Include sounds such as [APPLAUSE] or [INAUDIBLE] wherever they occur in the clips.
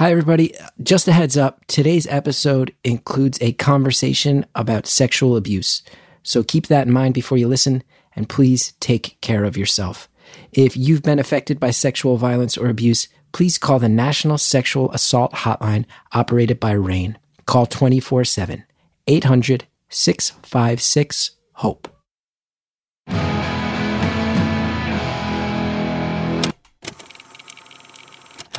Hi, everybody. Just a heads up today's episode includes a conversation about sexual abuse. So keep that in mind before you listen, and please take care of yourself. If you've been affected by sexual violence or abuse, please call the National Sexual Assault Hotline operated by RAINN. Call 24 7 800 656 HOPE.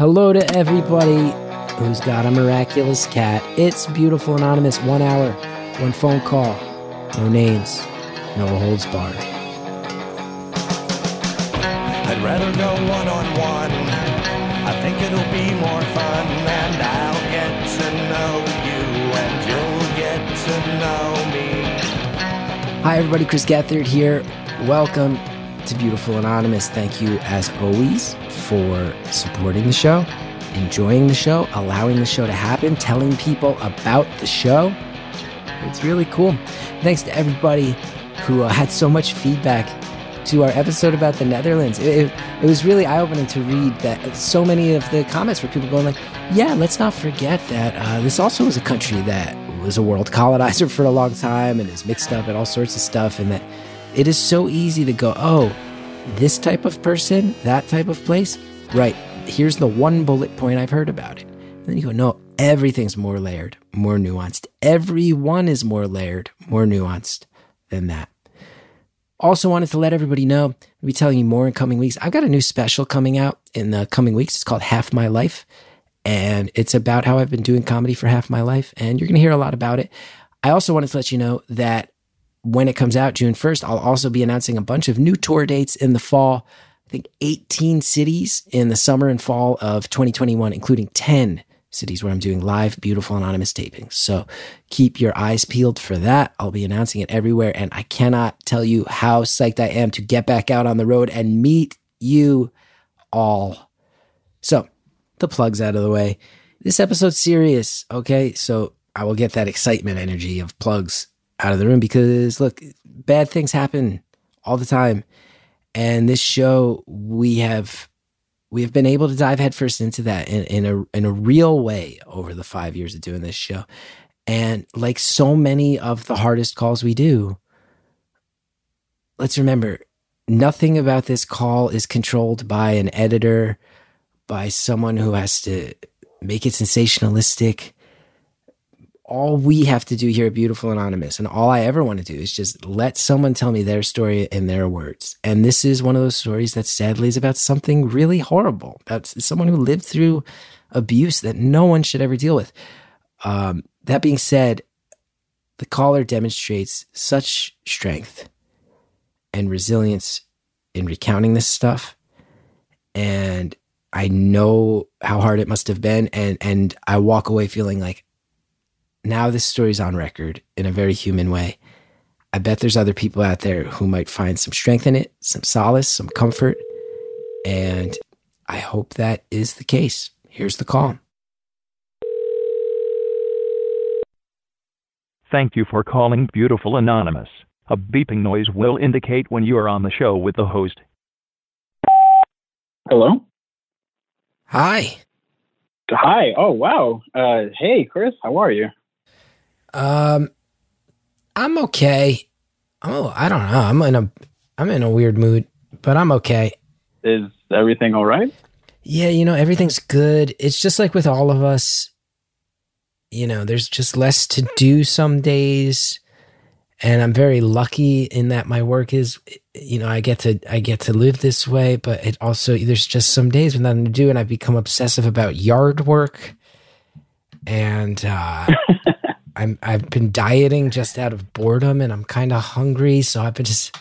Hello to everybody who's got a miraculous cat. It's Beautiful Anonymous. One hour, one phone call, no names, no holds barred. I'd rather go one on one. I think it'll be more fun, and I'll get to know you, and you'll get to know me. Hi, everybody. Chris Gethard here. Welcome to Beautiful Anonymous. Thank you, as always, for supporting the show, enjoying the show, allowing the show to happen, telling people about the show. It's really cool. Thanks to everybody who uh, [LAUGHS] had so much feedback to our episode about the Netherlands. It, it, it was really eye opening to read that so many of the comments were people going like, "Yeah, let's not forget that uh, this also was a country that was a world [LAUGHS] colonizer for a long time and is mixed up and all sorts of stuff, and that it is so easy to go, oh, this type of person, that type of place, right? Here's the one bullet point I've heard about it." And then you go, no, everything's more layered, more nuanced. Everyone is more layered, more nuanced than that. Also, wanted to let everybody know, I'll be telling you more in coming weeks. I've got a new special coming out in the coming weeks. It's called Half My Life, and it's about how I've been doing comedy for half my life, and you're going to hear a lot about it. I also wanted to let you know that when it comes out June 1st, I'll also be announcing a bunch of new tour dates in the fall. I think 18 cities in the summer and fall of 2021, including 10 cities where I'm doing live, beautiful, anonymous tapings. So keep your eyes peeled for that. I'll be announcing it everywhere. And I cannot tell you how psyched I am to get back out on the road and meet you all. So the plugs out of the way. This episode's serious. Okay. So I will get that excitement energy of plugs out of the room because look, bad things happen all the time. And this show, we have we have been able to dive headfirst into that in, in a in a real way over the five years of doing this show. And like so many of the hardest calls we do, let's remember nothing about this call is controlled by an editor, by someone who has to make it sensationalistic. All we have to do here at Beautiful Anonymous, and all I ever want to do is just let someone tell me their story in their words. And this is one of those stories that sadly is about something really horrible, about someone who lived through abuse that no one should ever deal with. Um, that being said, the caller demonstrates such strength and resilience in recounting this stuff. And I know how hard it must have been. And, and I walk away feeling like now this story's on record in a very human way. I bet there's other people out there who might find some strength in it, some solace, some comfort. And I hope that is the case. Here's the call. Thank you for calling Beautiful Anonymous. A beeping noise will indicate when you are on the show with the host. Hello. Hi. Hi. Oh wow. Uh, hey, Chris. How are you? Um, I'm okay. Oh, I don't know. I'm in a I'm in a weird mood, but I'm okay. Is everything all right? Yeah, you know, everything's good. It's just like with all of us. You know, there's just less to do some days. And I'm very lucky in that my work is you know, I get to I get to live this way, but it also there's just some days with nothing to do and I become obsessive about yard work. And uh [LAUGHS] I'm I've been dieting just out of boredom and I'm kind of hungry, so I've been just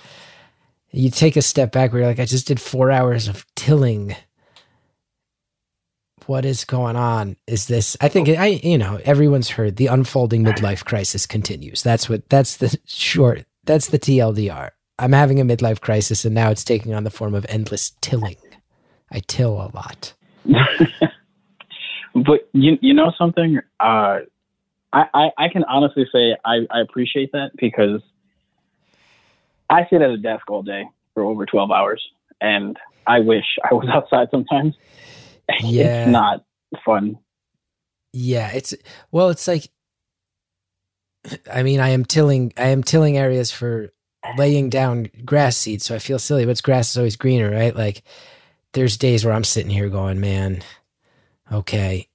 you take a step back where you're like, I just did four hours of tilling. What is going on? Is this I think I you know, everyone's heard the unfolding midlife crisis continues. That's what that's the short that's the TLDR. I'm having a midlife crisis and now it's taking on the form of endless tilling. I till a lot. [LAUGHS] but you you know something? Uh I, I, I can honestly say I, I appreciate that because I sit at a desk all day for over 12 hours and I wish I was [LAUGHS] outside sometimes. Yeah. It's not fun. Yeah, it's well, it's like [CLEARS THROAT] I mean, I am tilling I am tilling areas for laying down grass seeds, so I feel silly, but grass is always greener, right? Like there's days where I'm sitting here going, Man, okay.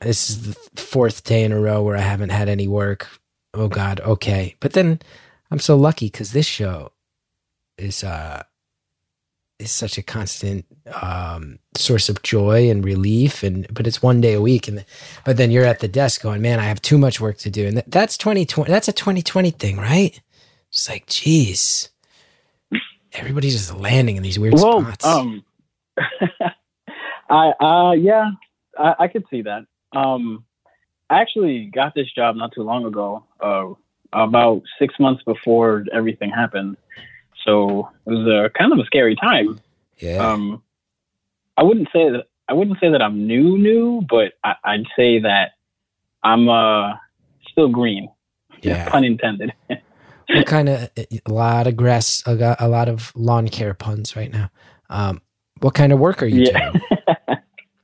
This is the fourth day in a row where I haven't had any work. Oh God, okay. But then I'm so lucky because this show is uh is such a constant um, source of joy and relief and but it's one day a week and but then you're at the desk going man i have too much work to do and that, that's 2020 that's a 2020 thing right just like geez everybody's just landing in these weird well, spots um, [LAUGHS] I uh, yeah, I, I could see that. Um, I actually got this job not too long ago, uh, about six months before everything happened. So it was a kind of a scary time. yeah Um, I wouldn't say that I wouldn't say that I'm new, new, but I, I'd say that I'm uh, still green. yeah [LAUGHS] Pun intended. [LAUGHS] what kind of a lot of grass a, a lot of lawn care puns right now um what kind of work are you Yeah. doing [LAUGHS]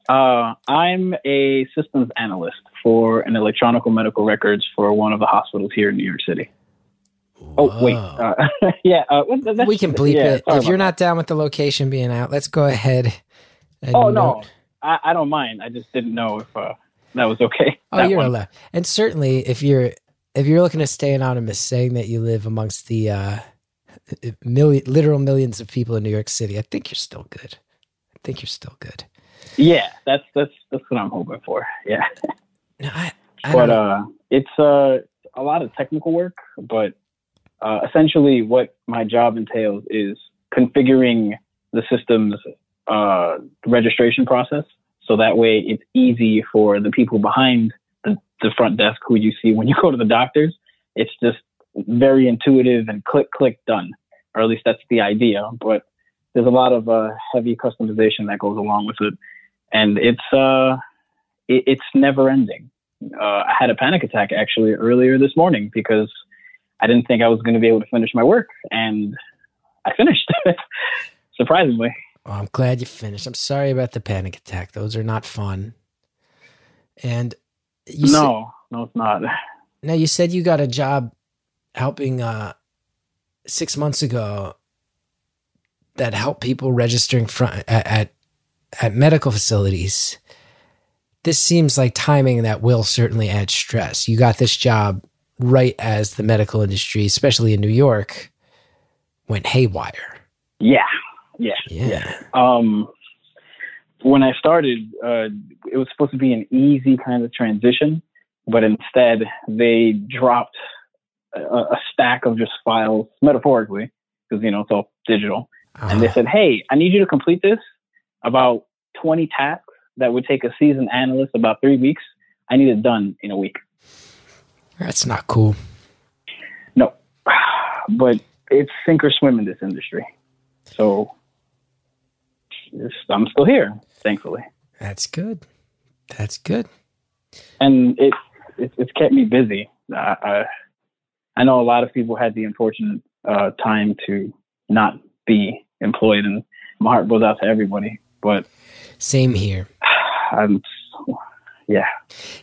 uh, I'm a systems analyst for an electronic medical records for one of the hospitals here in New York City. Oh wait, uh, [LAUGHS] yeah, uh, that's- we can bleep yeah, it if you're about not down with the location being out let's go ahead and. Oh no, I, I don't mind. I just didn't know if uh, that was okay. [LAUGHS] Oh, That you're one. allowed. And certainly, if you're if you're looking to stay anonymous, saying that you live amongst the uh, million, literal millions of people in New York City, I think you're still good. I think you're still good. Yeah, that's that's that's what I'm hoping for. Yeah, No, I, I but uh, it's uh, a lot of technical work. But uh, essentially, what my job entails is configuring the system's uh, registration process, so that way it's easy for the people behind the, the front desk who you see when you [LAUGHS] go to the doctors. It's just very intuitive and click click done, or at least that's the idea. But there's a lot of uh, heavy customization that goes along with it, and it's uh, it, it's never ending. Uh, I had a panic attack actually earlier this morning because I didn't think I was going to be able to finish my work, and I finished. [LAUGHS] Surprisingly, I'm glad you finished. I'm sorry about the panic attack. Those are not fun. And you said, no, no, it's not. now you said you got a job helping uh, six months ago that helped people registering front at, at at medical facilities. This seems like timing that will certainly add stress. You got this job right as the medical industry, especially in New York, went haywire. Yeah, Yeah. um, when I started, uh, it was supposed to be an easy kind of transition, but instead they dropped a, a stack of just files, metaphorically, because you know it's all digital. and they Uh-huh. said, "Hey, I need you to complete this about 20 tasks that would take a seasoned analyst about three weeks. I need it done in a week." That's not cool. No, [SIGHS] but it's sink or swim in this industry, so I'm still here, thankfully, That's good. That's good. and it, it it's kept me busy. I, I I know a lot of people had the unfortunate uh, time to not be employed, and my heart goes out to everybody. But Same here. I'm, yeah.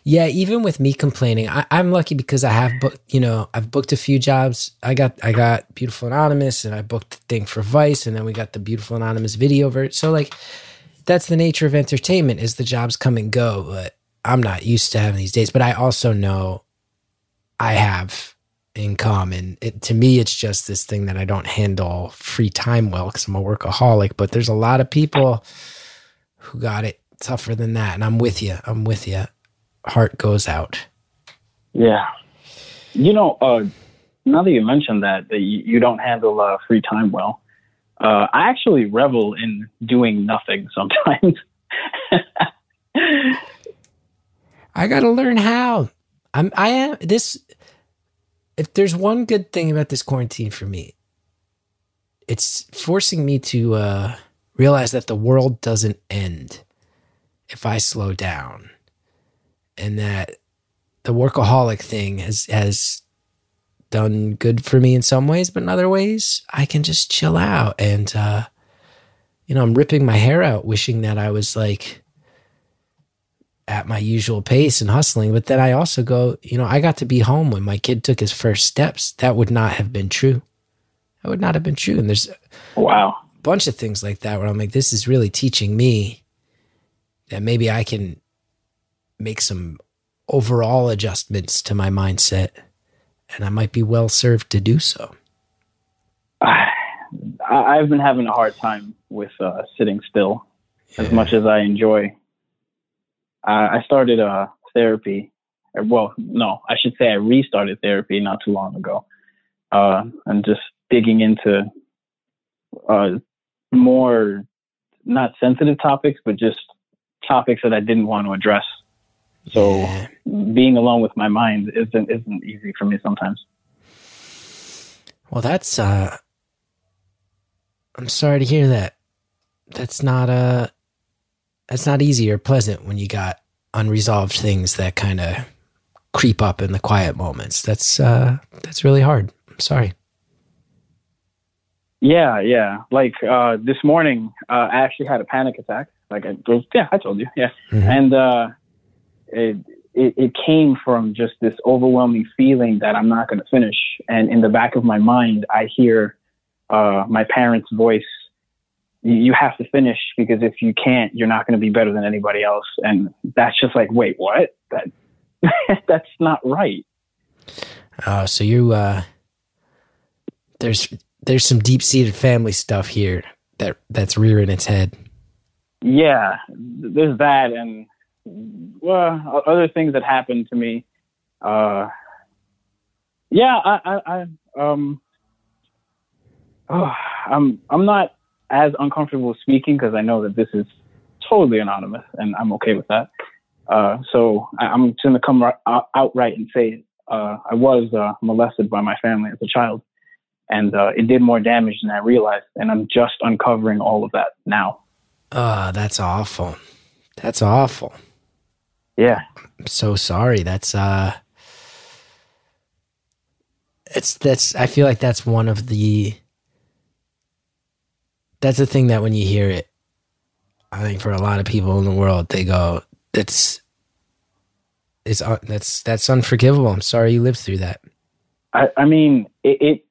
Yeah, even with me complaining, I, I'm lucky because I have booked. You know, I've booked a few jobs. I got I got Beautiful Anonymous, and I booked the thing for Vice, and then we got the Beautiful Anonymous video version. So like, that's the nature of entertainment: is the jobs come and go. But I'm not used to having these days. But I also know I have in common. It, to me, it's just this thing that I don't handle free time well because I'm a workaholic. But there's a lot of people who got it tougher than that, and I'm with you. I'm with you. Heart goes out. Yeah. You know, uh, now that you mentioned that, that you, you don't handle uh, free time well, uh, I actually revel in doing nothing sometimes. [LAUGHS] I got to learn how. I'm. I am this. If there's one good thing about this quarantine for me, it's forcing me to uh, realize that the world doesn't end if I slow down, and that the workaholic thing has has done good for me in some ways, but in other ways, I can just chill out and. uh you know, I'm ripping my hair out, wishing that I was like at my usual pace and hustling. But then I also go, you know, I got to be home when my kid took his first steps. That would not have been true. That would not have been true. And there's Wow. a bunch of things like that where I'm like, this is really teaching me that maybe I can make some overall adjustments to my mindset and I might be well served to do so. [SIGHS] I, I've been having a hard time with uh, sitting still as much as I enjoy. Uh, I started uh, therapy. Well, no, I should say I restarted therapy not too long ago. Uh, and just digging into uh, more, not sensitive topics, but just topics that I didn't want to address. So Yeah. being alone with my mind isn't isn't easy for me sometimes. Well, that's uh I'm sorry to hear that. That's not uh that's not easy or pleasant when you got unresolved things that kind of creep up in the quiet moments. That's uh that's really hard. I'm sorry. Yeah, yeah. Like uh, this morning, uh, I actually had a panic attack. Like I yeah, I told you, yeah. Mhm. And uh, it, it it came from just this overwhelming feeling that I'm not going to finish. And in the back of my mind, I hear uh, my parents' voice. "You- You have to finish because if you can't, you're not going to be better than anybody else. And that's just like, wait, what? That [LAUGHS] that's not right. Uh so you uh there's there's some deep-seated family stuff here that that's rearing its head. yeah, there's that, and well, other things that happened to me. Uh, yeah, I, I, I um, oh, I'm, I'm not as uncomfortable speaking because I know that this is totally anonymous, and I'm okay with that. Uh, so I, I'm just gonna come right, out, outright and say uh, I was uh, molested by my family as a child, and uh, it did more damage than I realized, and I'm just uncovering all of that now. Uh that's awful. That's awful. Yeah. I'm so sorry. That's uh it's that's I feel like that's one of the that's the thing that when you hear it, I think for a lot of people in the world, they go, "That's it's un- that's that's unforgivable." I'm sorry you lived through that. I, I mean, it, it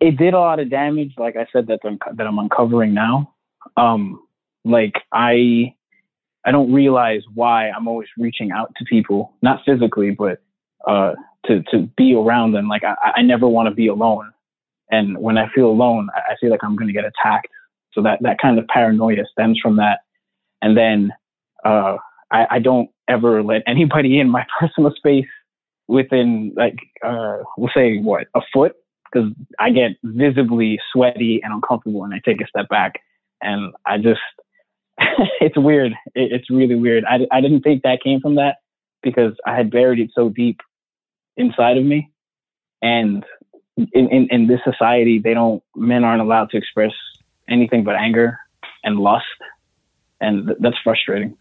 it did a lot of damage. Like I said, that I'm, that I'm uncovering now. Um, like I I don't realize why I'm always reaching out to people, not physically, but uh, to to be around them. Like I, I never want to be alone, and when I feel alone, I, I feel like I'm going to get attacked. So that that kind of paranoia stems from that, and then uh, I, I don't ever let anybody in my [LAUGHS] personal space within like uh we'll say what a foot? Because I get visibly sweaty and uncomfortable and I take a step back. And I just [LAUGHS] it's weird. It, it's really weird. I, I didn't think that came from that because I had buried it so deep inside of me. And in, in, in this society they don't men aren't allowed to express anything but anger and lust and th- that's frustrating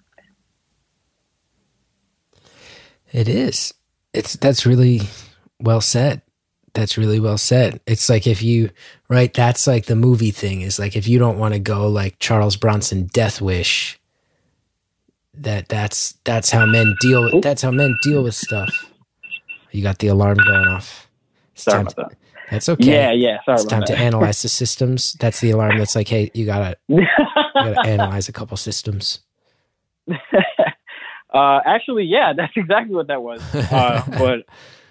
It is. It's that's really well said. That's really well said. It's like if you right, that's like the movie thing is like if you don't want to go like Charles Bronson Death Wish, that that's that's how men deal with that's how men deal with stuff. You got the alarm going off. It's sorry time about that that's okay. yeah yeah sorry it's time that to analyze the systems. That's the alarm that's like, hey, you gotta [LAUGHS] you gotta analyze a couple systems. [LAUGHS] uh, actually, yeah, that's exactly what that was. Uh, [LAUGHS] but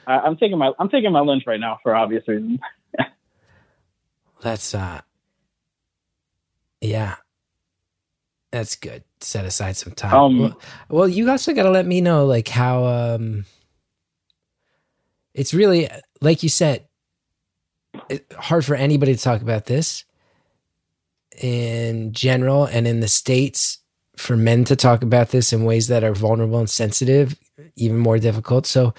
I, I'm taking my I'm taking my lunch right now for obvious reasons. That's uh yeah. That's good. Set aside some time. Um, well, well, you also got to let me know like how um it's really like you said it, hard for anybody to talk about this in general and in the states for men to talk about this in ways that are vulnerable and sensitive even more difficult. So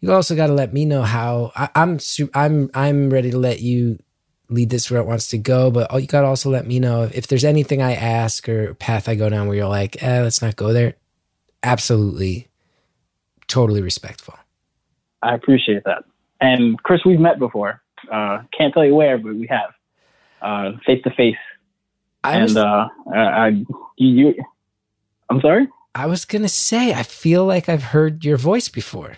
you also got to let me know how I, I'm su- I'm I'm ready to let you lead this where it wants to go. But you got to also let me know if, if there's anything I ask or path I go down where you're like, eh, let's not go there. Absolutely, totally respectful. I appreciate that. And Chris, we've met before. Uh, can't tell you where, but we have face to face. And uh, I, I you, you, I'm sorry. I was gonna say, I feel like I've heard your voice before.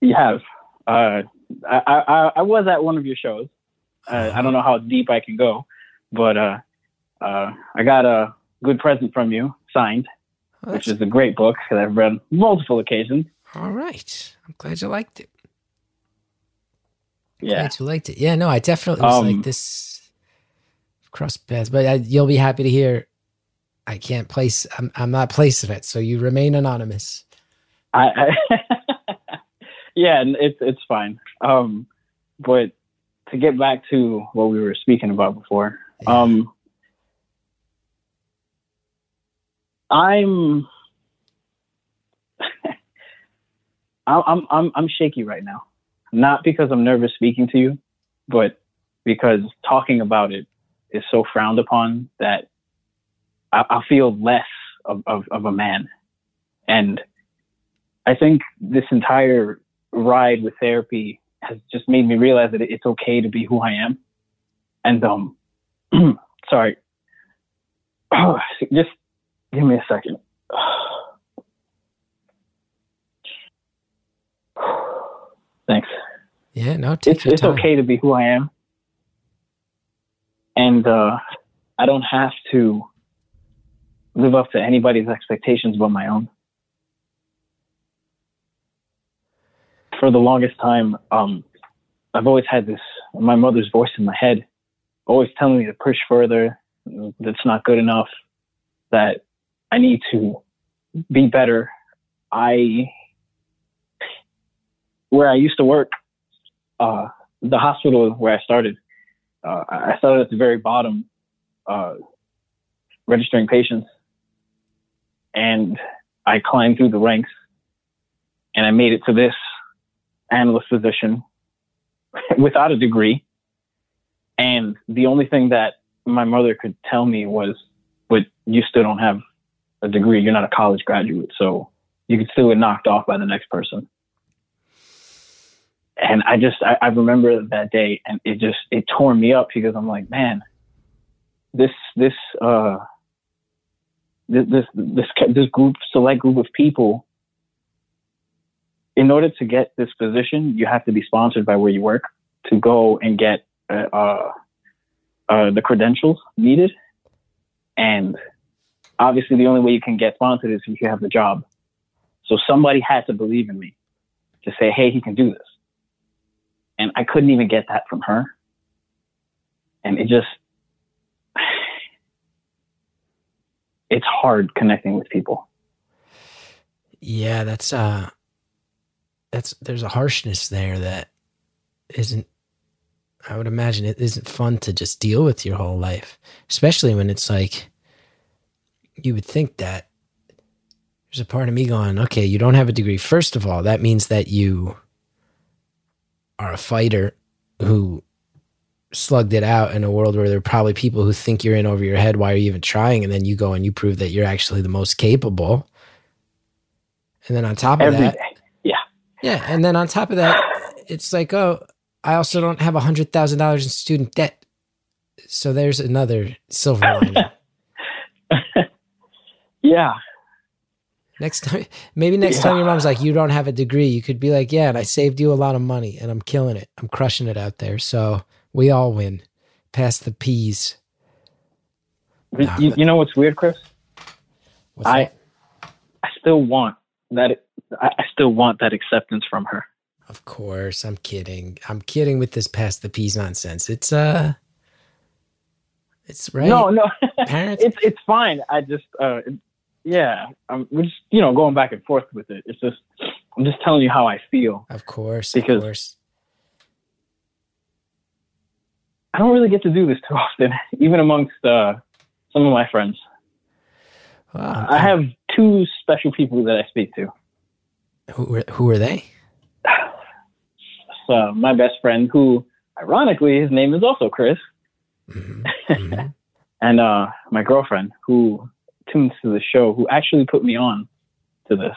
You have. Uh, I, I I was at one of your shows. Uh, I don't know how deep I can go, but uh, uh, I got a good present from you, signed, Oh, which is a great book that I've read multiple occasions. all right. I'm glad you liked it. Yeah. Glad you liked it. Yeah, no, I definitely was Um, like this cross paths, but I, you'll be happy to hear. I can't place. I'm I'm not placing it, so you remain anonymous. I, I [LAUGHS] yeah, and it's it's fine. Um, but to get back to what we were speaking about before, Yeah. um, I'm [LAUGHS] I'm I'm I'm I'm shaky right now, not because I'm nervous speaking to you, but because talking about it is so frowned upon that I, I feel less of, of, of a man, and I think this entire ride with therapy has just made me realize that it's okay to be who I am. And um, [CLEARS THROAT] sorry, [CLEARS THROAT] just give me a second. Thanks. Yeah, no, It's it's okay to be who I am, and uh, I don't have to live up to anybody's expectations but my own. For the longest time, um, I've always had this my mother's voice in my head, always telling me to push further. That's not good enough. That I need to be better. I where I used to work, uh, the hospital where I started, uh, I started at the very bottom, uh, registering patients, and I climbed through the ranks, and I made it to this analyst position [LAUGHS] without a degree. And the only thing that my mother could tell me was, "But you still don't have a degree. You're not a college graduate, so you could still get knocked off by the next person." And I just I, I remember that day, and it just it tore me up because I'm like, man, this this uh this this this, this group select group of people. In order to get this position, you have to be sponsored by where you work to go and get uh, uh, uh, the credentials needed, and obviously the only way you can get sponsored is if you have the job. So somebody had to believe in me to say, hey, he can do this and I couldn't even get that from her. And it just, it's hard connecting with people. Yeah, that's uh that's there's a harshness there that isn't I would imagine it isn't fun to just deal with your whole life, especially when it's like you would think that there's a part of me going, okay, you don't have a degree. First of all, that means that you are a fighter who slugged it out in a world where there are probably people who think you're in over your head. Why are you even trying? And then you go and you prove that you're actually the most capable. And then on top of Every that, day. yeah, and then on top of that, it's like, oh, I also don't have a hundred thousand dollars in student debt. So there's another silver [LAUGHS] lining. Yeah. Next time, [LAUGHS] maybe next time your mom's like, you don't have a degree, you could be like, yeah, and I saved you a lot of money, and I'm killing it. I'm crushing it out there. So we all win. Pass the peas. You, but- you know what's weird, Chris? What's I, that? I still want that. I still want that acceptance from her. Of course, I'm kidding. I'm kidding with this pass the peas nonsense. It's uh, it's right. No, no, [LAUGHS] Parents, it's it's fine. I just, uh, yeah, I'm we're just you know going back and forth with it. It's just I'm just telling you how I feel. of course, because- of course. I don't really get to do this too often, [LAUGHS] even amongst uh, some of my friends. Wow. I have two special people that I speak to. Who who are they? So my best friend, who ironically his name is also Chris, Mhm, [LAUGHS] mhm. and uh, my girlfriend, who tunes to the show, who actually put me on to this.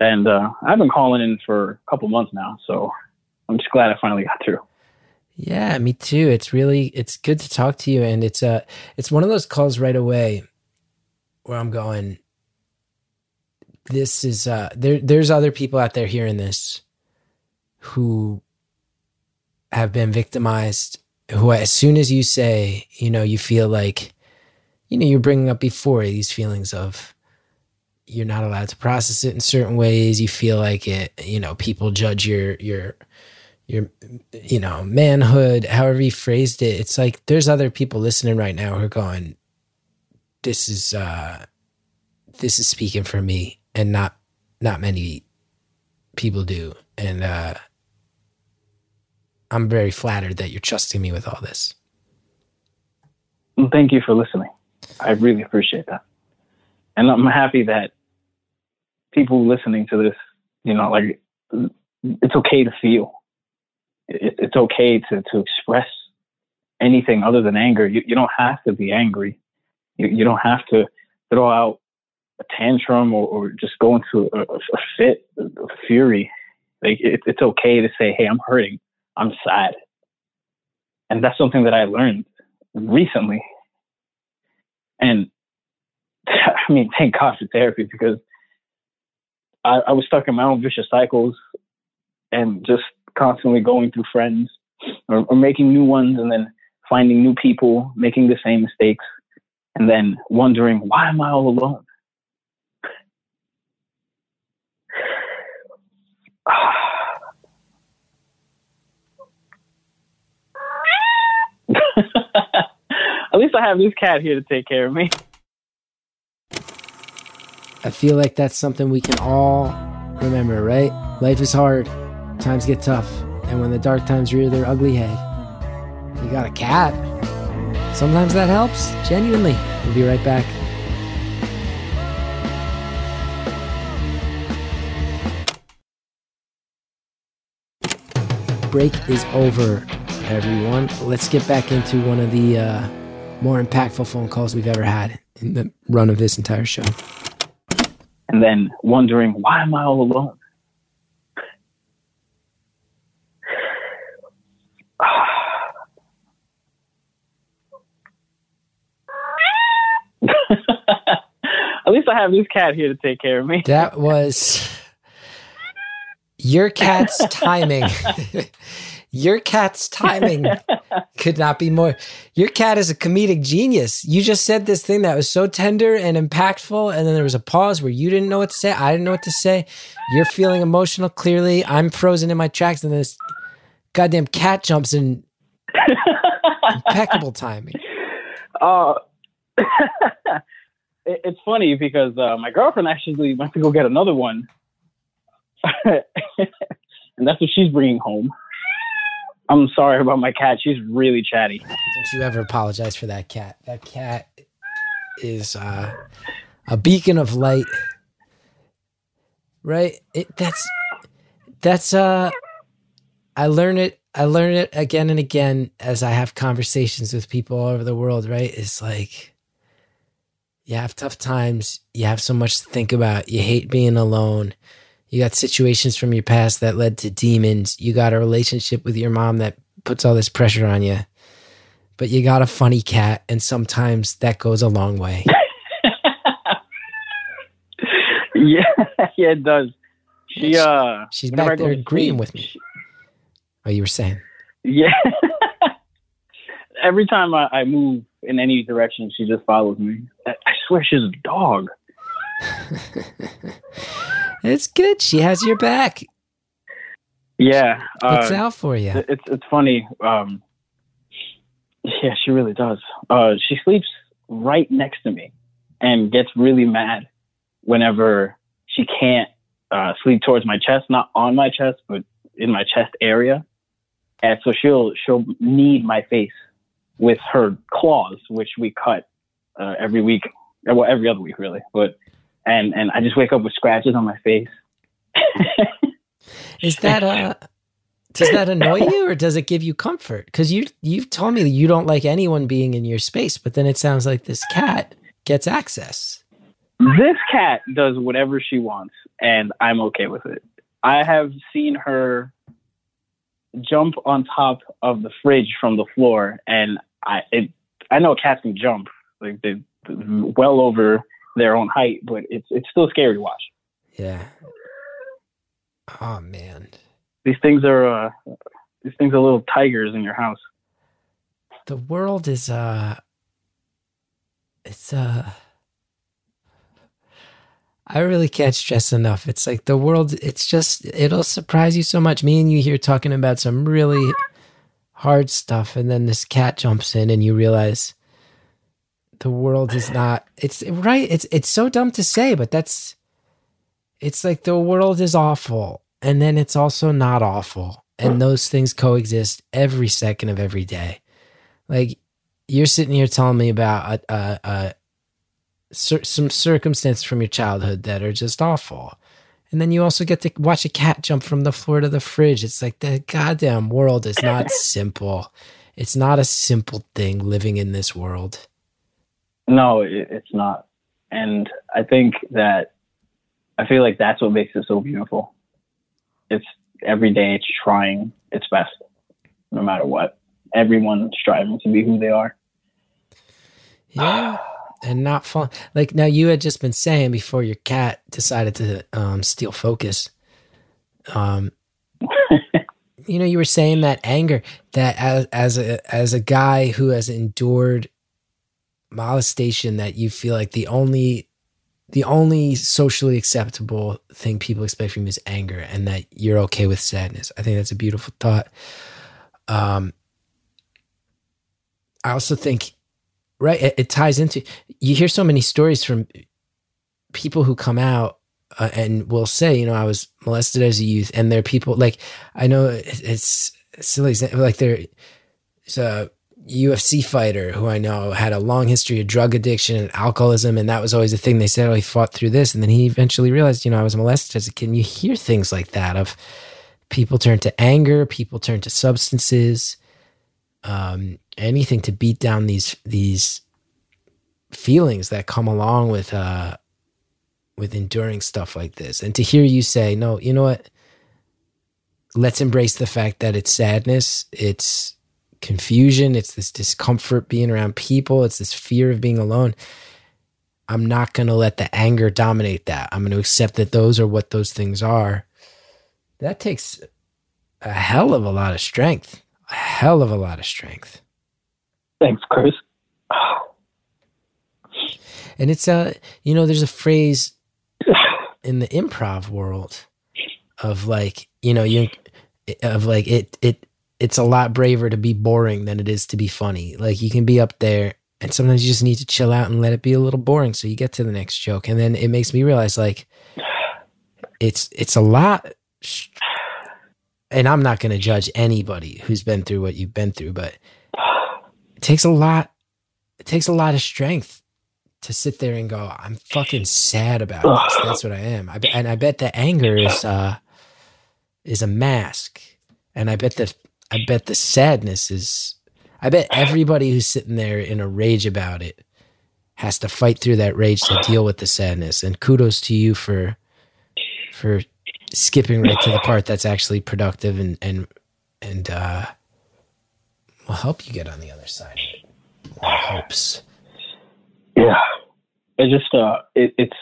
And uh, I've been calling in for a couple months now, so I'm just glad I finally got through. Yeah, me too. It's really it's good to talk to you, and it's uh it's one of those calls right away where I'm going. this is uh there there's other people out there hearing this who have been victimized who as soon as you say you know you feel like you know you're bringing up before these feelings of you're not allowed to process it in certain ways. You feel like it you know people judge your your your you know manhood however you phrased it. It's like there's other people listening right now who are going this is uh this is speaking for me and not not many people do. And uh i'm very flattered that you're trusting me with all this. Thank you for listening. I really appreciate that. And I'm happy that people listening to this, you know, like it's okay to feel. It, it's okay to, to express anything other than anger. You, you don't have to be angry. You, you don't have to throw out a tantrum or, or just go into a, a fit of fury. Like it, it's okay to say, "Hey, I'm hurting. I'm sad," and that's something that I learned recently. And [LAUGHS] I mean, thank God for therapy because I, I was stuck in my own vicious cycles and just constantly going through friends or, or making new ones and then finding new people making the same mistakes and then wondering why am I all alone? At least I have this cat here to take care of me. [LAUGHS] I feel like that's something we can all remember, right? Life is hard, times get tough, and when the dark times rear their ugly head, you got a cat. Sometimes that helps, genuinely. We'll be right back. Break is over, everyone. Let's get back into one of the uh, more impactful phone calls we've ever had in the run of this entire show. And then wondering why am I all alone? [SIGHS] At least I have this cat here to take care of me. That was your cat's [LAUGHS] timing. [LAUGHS] your cat's timing [LAUGHS] could not be more. Your cat is a comedic genius. You just said this thing that was so tender and impactful, and then there was a pause where you didn't know what to say. I didn't know what to say. You're feeling emotional. Clearly, I'm frozen in my tracks, and this goddamn cat jumps in. [LAUGHS] Impeccable timing. Uh, [LAUGHS] it, it's funny because uh, my girlfriend actually went to go get another one, and that's what she's bringing home. I'm sorry about my cat. She's really chatty. Don't you ever apologize for that cat. That cat is uh, a beacon of light. Right? It that's that's uh I learn it I learn it again and again as I have conversations with people all over the world, right? It's like you have tough times, you have so much to think about, you hate being alone. You got situations from your past that led to demons. You got a relationship with your mom that puts all this pressure on you. But you got a funny cat, and sometimes that goes a long way. [LAUGHS] yeah, yeah, it does. She uh, She's back there agreeing sleep, with me. she- Oh, you were saying. Yeah. [LAUGHS] Every time I, I move in any direction, she just follows me. I, I swear she's a dog. [LAUGHS] It's good. She has your back. Yeah. Uh, out for you. it's it's funny. Um, yeah, she really does. Uh, she sleeps right next to me and gets really mad whenever she can't uh, sleep towards my chest, not on my chest, but in my chest area. And so she'll she'll knead my face with her claws, which we cut uh, every week, well every other week really. But and and I just wake up with scratches on my face. [LAUGHS] Is that uh does that annoy you or does it give you comfort? Because you you've told me that you don't like anyone being in your space, but then it sounds like this cat gets access. This cat does whatever she wants, and I'm okay with it. I have seen her jump on top of the fridge from the floor, and I it I know cats can jump like they well over their own height, but it's it's still scary to watch. Yeah. Oh man. These things are uh, these things are little tigers in your house. The world is uh it's uh I really can't stress enough. It's like the world it's just it'll surprise you so much. Me and you here talking about some really hard stuff and then this cat jumps in and you realize the world is not it's right it's it's so dumb to say but that's it's like the world is awful and then it's also not awful and those things coexist every second of every day. Like you're sitting here telling me about a, a, a cer- some circumstances from your childhood that are just awful. And then you also get to watch a cat jump from the floor to the fridge. It's like the goddamn world is not [LAUGHS] simple. It's not a simple thing living in this world No, it, it's not. And I think that I feel like that's what makes it so beautiful. It's every day it's trying its best, no matter what. Everyone striving to be who they are. Yeah. And not fun. Like now you had just been saying before your cat decided to um, steal focus. Um, [LAUGHS] you know, you were saying that anger that as, as a, as a guy who has endured molestation that you feel like the only, the only socially acceptable thing people expect from you is anger and that you're okay with sadness. I think that's a beautiful thought. Um, I also think right it, it, ties into you hear so many stories from people who come out uh, and will say you know i was molested as a youth and there are people like i know it, it's silly like there's a ufc fighter who i know had a long history of drug addiction and alcoholism and that was always the thing. They said oh he fought through this and then he eventually realized you know i was molested as a kid. You hear things like that of people turn to anger people turn to substances um, anything to beat down these these feelings that come along with uh with enduring stuff like this. And to hear you say no you know what? Let's embrace the fact that it's sadness. It's confusion. It's this discomfort being around people. It's this fear of being alone. I'm not going to let the anger dominate that. I'm going to accept that those are what those things are. That takes a hell of a lot of strength. A hell of a lot of strength. Thanks, Chris. [SIGHS] and it's a, uh, you know, there's a phrase [SIGHS] in the improv world of like, you know, you of like it it it's a lot braver to be boring than it is to be funny. Like you can be up there and sometimes you just need to chill out and let it be a little boring so you get to the next joke. And then it makes me realize like it's it's a lot and I'm not going to judge anybody who's been through what you've been through, but it takes a lot. It takes a lot of strength to sit there and go, "I'm fucking sad about this." That's what I am. I, and I bet the anger is uh, is a mask, and I bet the I bet the sadness is. I bet everybody who's sitting there in a rage about it has to fight through that rage to deal with the sadness. And kudos to you for for skipping right to the part that's actually productive and and and uh, will help you get on the other side. More hopes. Yeah, it just uh, it, it's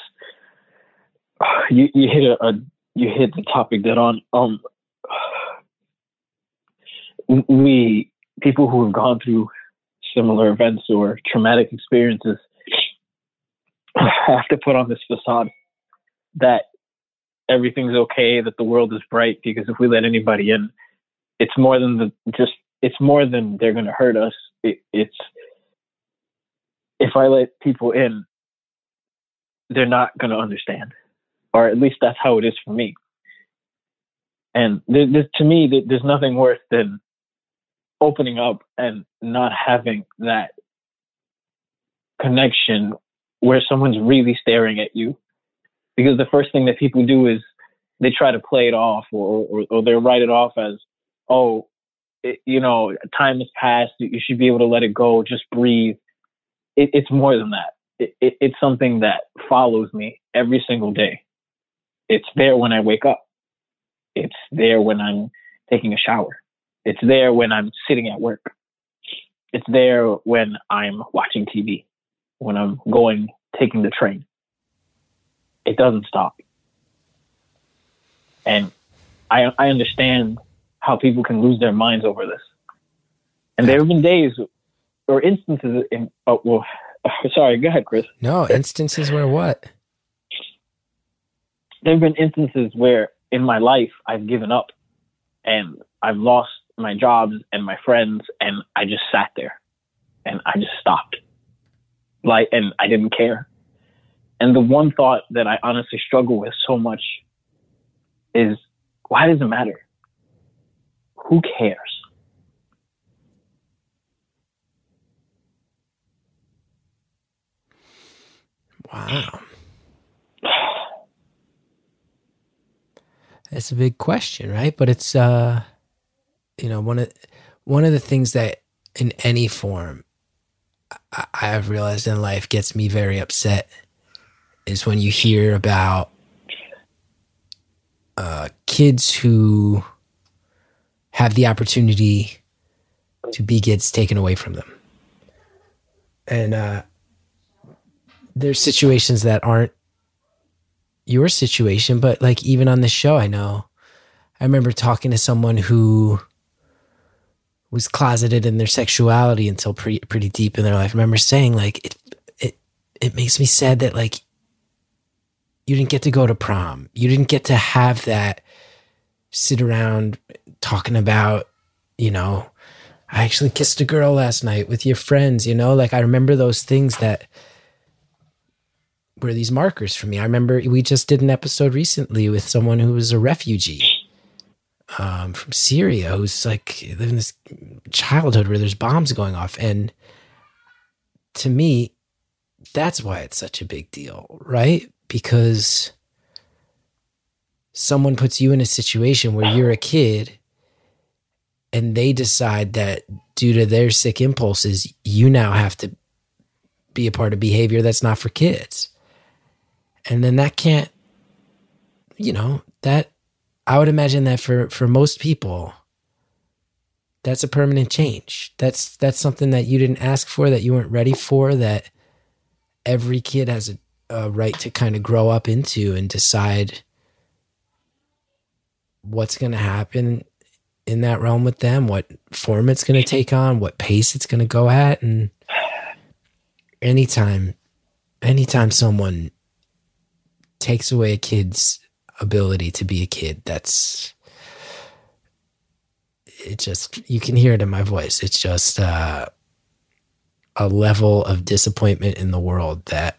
you you hit a, a you hit the topic that on um we people who have gone through similar events or traumatic experiences have to put on this facade that everything's okay, that the world is bright, because if we let anybody in, it's more than the just it's more than they're going to hurt us. It, it's if I let people in, they're not going to understand, or at least that's how it is for me. And there, there, to me, there's nothing worse than opening up and not having that connection where someone's really staring at you because the first thing that people do is they try to play it off or, or, or they write it off as, oh, it, you know, time has passed. You should be able to let it go. Just breathe. It, it's more than that. It, it's something that follows me every single day. It's there when I wake up. It's there when I'm taking a shower. It's there when I'm sitting at work. It's there when I'm watching TV, when I'm going, taking the train it doesn't stop. and I I understand how people can lose their minds over this. And there have been days or instances in oh well [SIGHS] sorry, go ahead, Chris. No, instances where what? There have been instances where in my life I've given up and I've lost my jobs and my friends and I just sat there and I just stopped. Like and I didn't care. And the one thought that I honestly struggle with so much is why does it matter? Who cares? Wow. [SIGHS] That's a big question, right? But it's uh you know, one of one of the things that in any form I, I've realized in life gets me very upset is when you hear about uh, kids who have the opportunity to be kids taken away from them. And uh, there's situations that aren't your situation, but like even on the show, I know I remember talking to someone who was closeted in their sexuality until pretty pretty deep in their life. I remember saying like it it it makes me sad that like you didn't get to go to prom. You didn't get to have that sit around talking about, you know, I actually kissed a girl last night with your friends, you know? Like I remember those things that were these markers for me. I remember we just did an episode recently with someone who was a refugee um, from Syria who's like living this childhood where there's bombs going off. And to me, that's why it's such a big deal, right? Because someone puts you in a situation where you're a kid and they decide that due to their sick impulses, you now have to be a part of behavior that's not for kids. And then that can't, you know, that I would imagine that for for most people, that's a permanent change. That's that's something that you didn't ask for, that you weren't ready for, that every kid has a, a right to kind of grow up into and decide what's going to happen in that realm with them, what form it's going to mm-hmm. take on, what pace it's going to go at, and anytime, anytime someone takes away a kid's ability to be a kid. That's it just you can hear it in my voice. It's just uh, a level of disappointment in the world that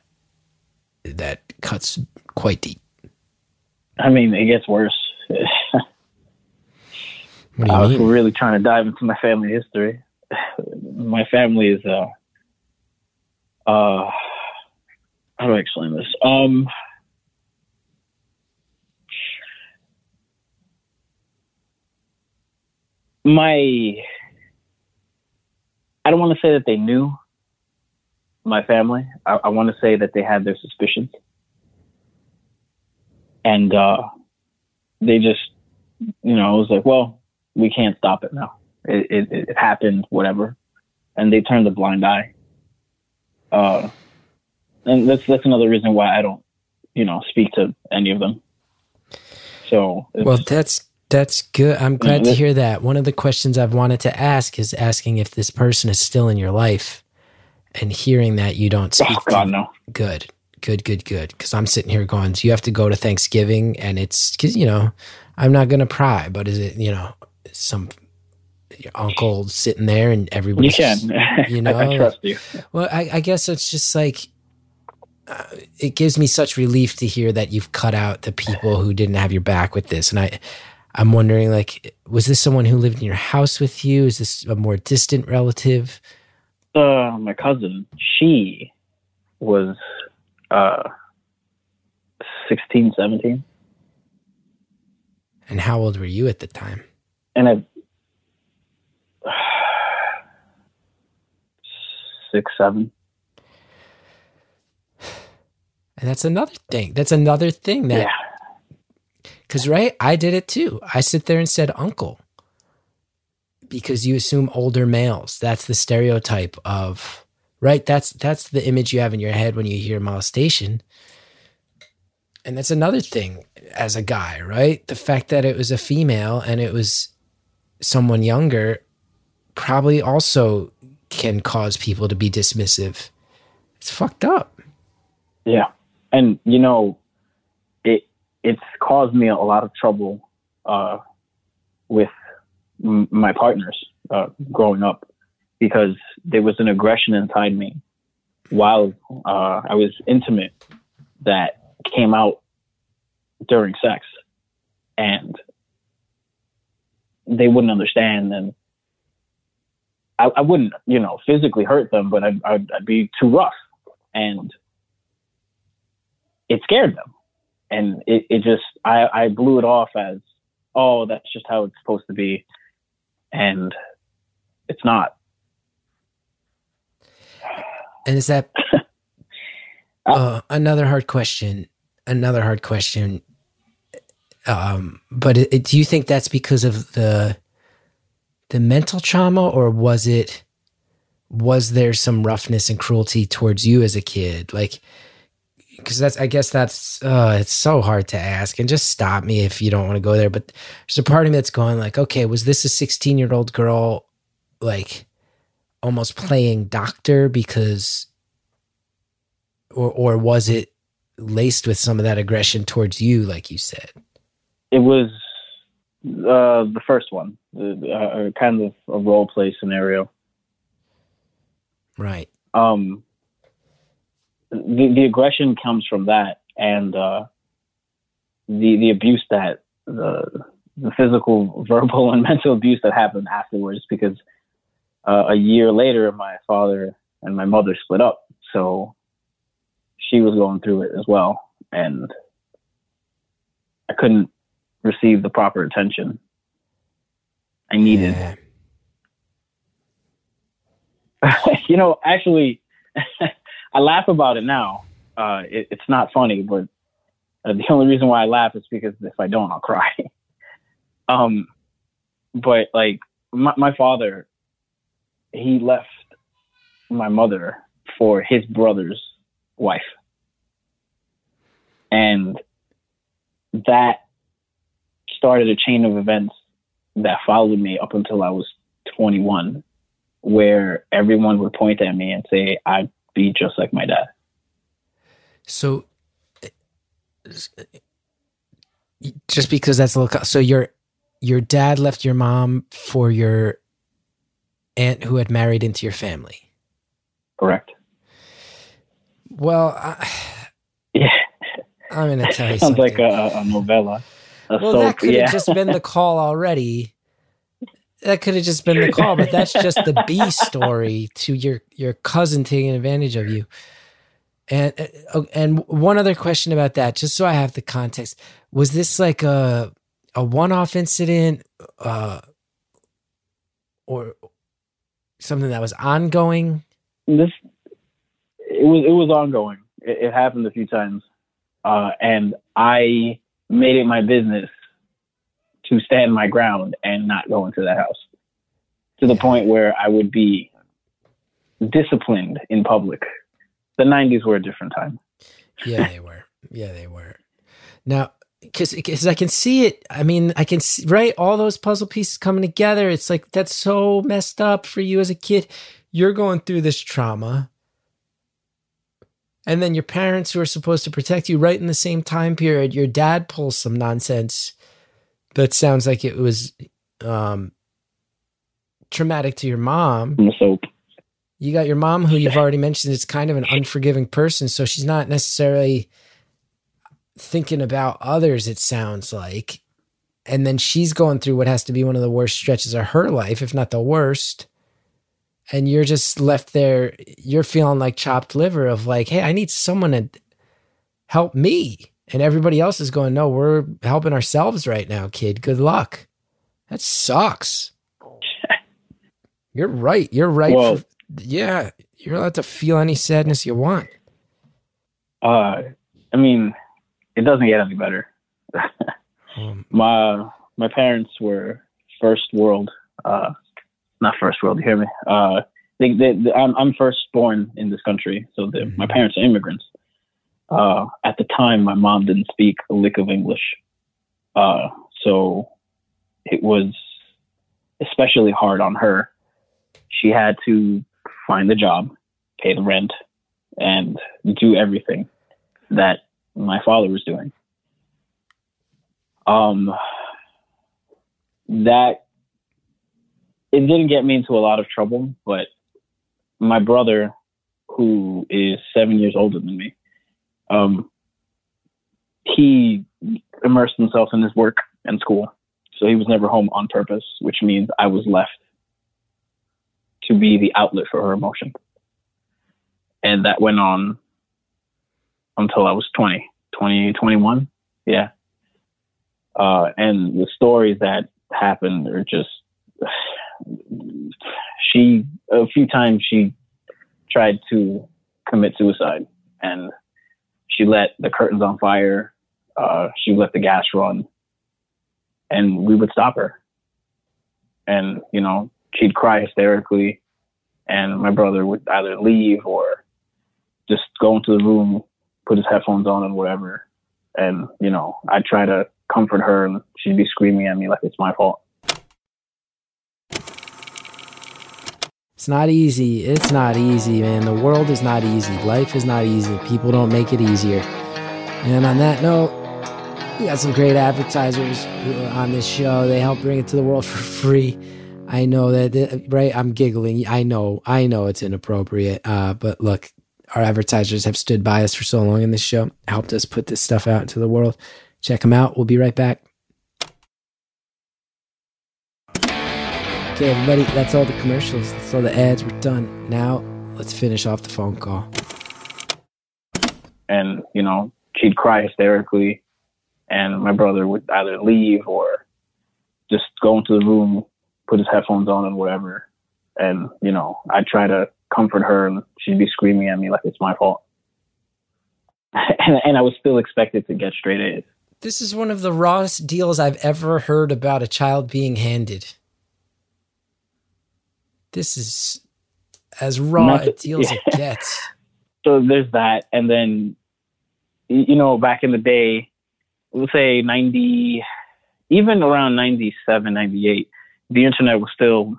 that cuts quite deep. I mean, it gets worse. [LAUGHS] What do you I was mean? really trying to dive into my family history. my family is uh uh how do I explain this? Um my I don't want to say that they knew my family. I, I want to say that they had their suspicions. And uh they just you know, it was like, well, we can't stop it now. It, it, it happened, whatever. And they turned a blind eye. Uh, and that's, that's another reason why I don't, you know, speak to any of them. So, Well, that's that's good. I'm glad to hear that. One of the questions I've wanted to ask is asking if this person is still in your life, and hearing that you don't speak. oh God, no. Good, good, good, good. Because I'm sitting here going, so you have to go to Thanksgiving, and it's because you know I'm not gonna pry, but is it you know some your uncle sitting there and everybody? You can. [LAUGHS] you know, [LAUGHS] I, I trust you. Well, I, I guess it's just like uh, it gives me such relief to hear that you've cut out the people who didn't have your back with this, and I, I'm wondering, like, was this someone who lived in your house with you? Is this a more distant relative? Uh, my cousin, she was uh, 16, 17. And how old were you at the time? And I, six, seven. And that's another thing. That's another thing that Yeah. Because, right, I did it too. I sit there and said uncle because you assume older males. That's the stereotype of, right? That's that's the image you have in your head when you hear molestation. And that's another thing. as a guy, right? The fact that it was a female and it was someone younger probably also can cause people to be dismissive. It's fucked up. Yeah, and you know, it's caused me a lot of trouble uh, with m- my partners uh, growing up because there was an aggression inside me while uh, I was intimate that came out during sex, and they wouldn't understand, and I, I wouldn't, you know, physically hurt them, but I'd, I'd, I'd be too rough, and it scared them, and it, it just I, I blew it off as, oh, that's just how it's supposed to be, and it's not. And is that [LAUGHS] uh, another hard question? Another hard question. Um, but it, it- do you think that's because of the the mental trauma, or was it was there some roughness and cruelty towards you as a kid? Like, because that's I guess that's uh, it's so hard to ask. And just stop me if you don't want to go there. But there's a part of me that's going like, okay, was this a 16 year old girl like almost playing doctor because or or was it laced with some of that aggression towards you like you said It was uh, the first one, the, uh, kind of a role play scenario. right um, the the aggression comes from that, and uh, the the abuse that the the physical, [LAUGHS] verbal, and mental abuse that happened afterwards. Because uh, a year later, my father and my mother split up, so she was going through it as well, and I couldn't receive the proper attention I needed. Yeah. [LAUGHS] you know, actually, [LAUGHS] I laugh about it now. Uh, it, it's not funny, but uh, the [LAUGHS] only reason why I laugh is because if I don't, I'll cry. [LAUGHS] um, but like my, my father, he left my mother for his brother's wife, and that started a chain of events that followed me up until I was 21 where everyone would point at me and say I'd be just like my dad. so just because that's a little so your your dad left your mom for your aunt who had married into your family Correct. well I, Yeah. i'm gonna tell you [LAUGHS] Sounds something like a, a novella. A well soap, that could have yeah. just been the [LAUGHS] call already that could have just been the call but that's just the b [LAUGHS] story to your your cousin taking advantage of you. And and one other question about that just so i have the context. Was this like a a one-off incident uh or something that was ongoing? This it was it was ongoing. It, it happened a few times, uh, and I made it my business to stand my ground and not go into that house. To the point where I would be disciplined in public. The '90s were a different time. yeah they were. Yeah they were. Now because i can see it. I mean i can see right all those puzzle pieces coming together. It's like that's so messed up for you as a kid. You're going through this trauma. And then your parents who are supposed to protect you right in the same time period your dad pulls some nonsense that sounds like it was um traumatic to your mom. Soap. you got your mom who you've already mentioned is kind of an unforgiving person so she's not necessarily thinking about others it sounds like. And then she's going through what has to be one of the worst stretches of her life if not the worst. And you're just left there you're feeling like chopped liver of like hey i need someone to help me and everybody else is going no we're helping ourselves right now kid. Good luck. That sucks. You're right. You're right Well- for, yeah you're allowed to feel any sadness you want. Uh, I mean, it doesn't get any better. um, [LAUGHS] my my parents were first world uh not first world you hear me? Uh they, they, they- I'm, I'm first born in this country so the, my parents are immigrants Uh, at the time, my mom didn't speak a lick of English, uh, so it was especially hard on her. She had to find a job, pay the rent, and do everything that my father was doing. Um, that it didn't get me into a lot of trouble, but my brother, who is seven years older than me, um, he immersed himself in his work and school. So he was never home on purpose, which means I was left to be the outlet for her emotion. And that went on until I was 20, 20, 21. Yeah. Uh, and the stories that happened are just, [SIGHS] she, a few times she tried to commit suicide and she let the curtains on fire. Uh, she let the gas run and we would stop her. And, you know, she'd cry hysterically and my brother would either leave or just go into the room, put his headphones on and whatever. And, you know, I'd try to comfort her and she'd be screaming at me like it's my fault. It's not easy. It's not easy, man. The world is not easy. Life is not easy. People don't make it easier. And on that note, we got some great advertisers on this show. They help bring it to the world [LAUGHS] for free. I know that, right? I'm giggling. I know, I know it's inappropriate. Uh, but look, our advertisers have stood by us for so long in this show, helped us put this stuff out into the world. Check them out. We'll be right back. Okay, everybody, that's all the commercials. That's all the ads. We're done. Now, let's finish off the phone call. And, you know, she'd cry hysterically and my brother would either leave or just go into the room, put his headphones on and whatever. And, you know, I'd try to comfort her and she'd be screaming at me like it's my fault. [LAUGHS] and, and I was still expected to get straight A's. This is one of the rawest deals I've ever heard about a child being handed. This is as raw a [LAUGHS] deal as yeah. it gets. So there's that. And then, you know, back in the day, let's say 90, even around 97, 98, the internet was still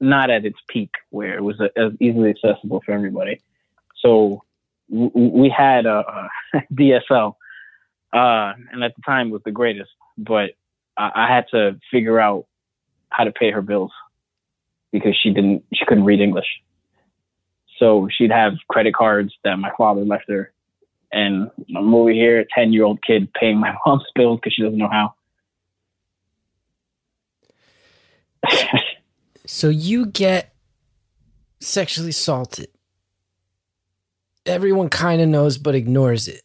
not at its peak where it was as easily accessible for everybody. So we had a, a [LAUGHS] DSL, uh, and at the time was the greatest, but I, I had to figure out how to pay her bills because she didn't, she couldn't read English. So she'd have credit cards that my father left her. And I'm over here, a 10 year old kid paying my [LAUGHS] mom's bills because she doesn't know how. So you get sexually assaulted. Everyone kind of knows but ignores it.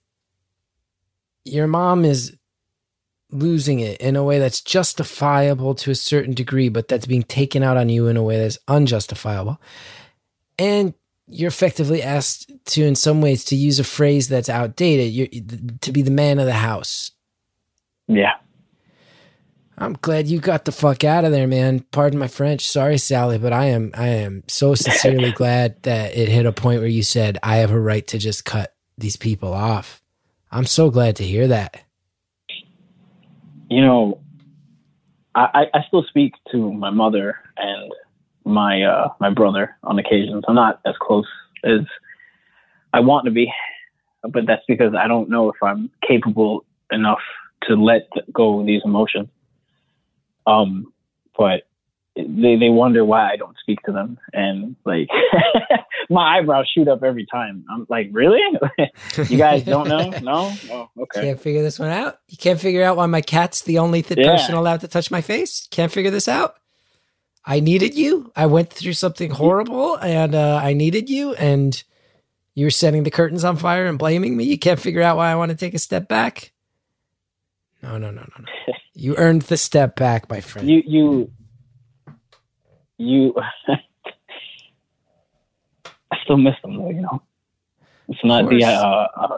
Your mom is losing it in a way that's justifiable to a certain degree, but that's being taken out on you in a way that's unjustifiable. And you're effectively asked to, in some ways, to use a phrase that's outdated, you're, to be the man of the house. yeah. I'm glad you got the fuck out of there, man. Pardon my French. Sorry, Sally, but I am I am so [LAUGHS] sincerely glad that it hit a point where you said I have a right to just cut these people off. I'm so glad to hear that. You know, I, I, still speak to my mother and my uh, my brother on occasions. I'm not as close as I want to be, but that's because I don't know if I'm capable enough to let go of these emotions. Um, but they they wonder why I don't speak to them, and like [LAUGHS] my eyebrows shoot up every time. I'm like, really? [LAUGHS] you guys don't know? [LAUGHS] No? Oh, okay. Can't figure this one out. You can't figure out why my cat's the only th- Yeah. person allowed to touch my face. Can't figure this out. I needed you. I went through something horrible, and uh, I needed you, and you were setting the curtains on fire and blaming me. You can't figure out why I want to take a step back. No, no, no, no, no. You earned the step back, my friend. you you you [LAUGHS] I still miss them though, you know. It's not the uh, uh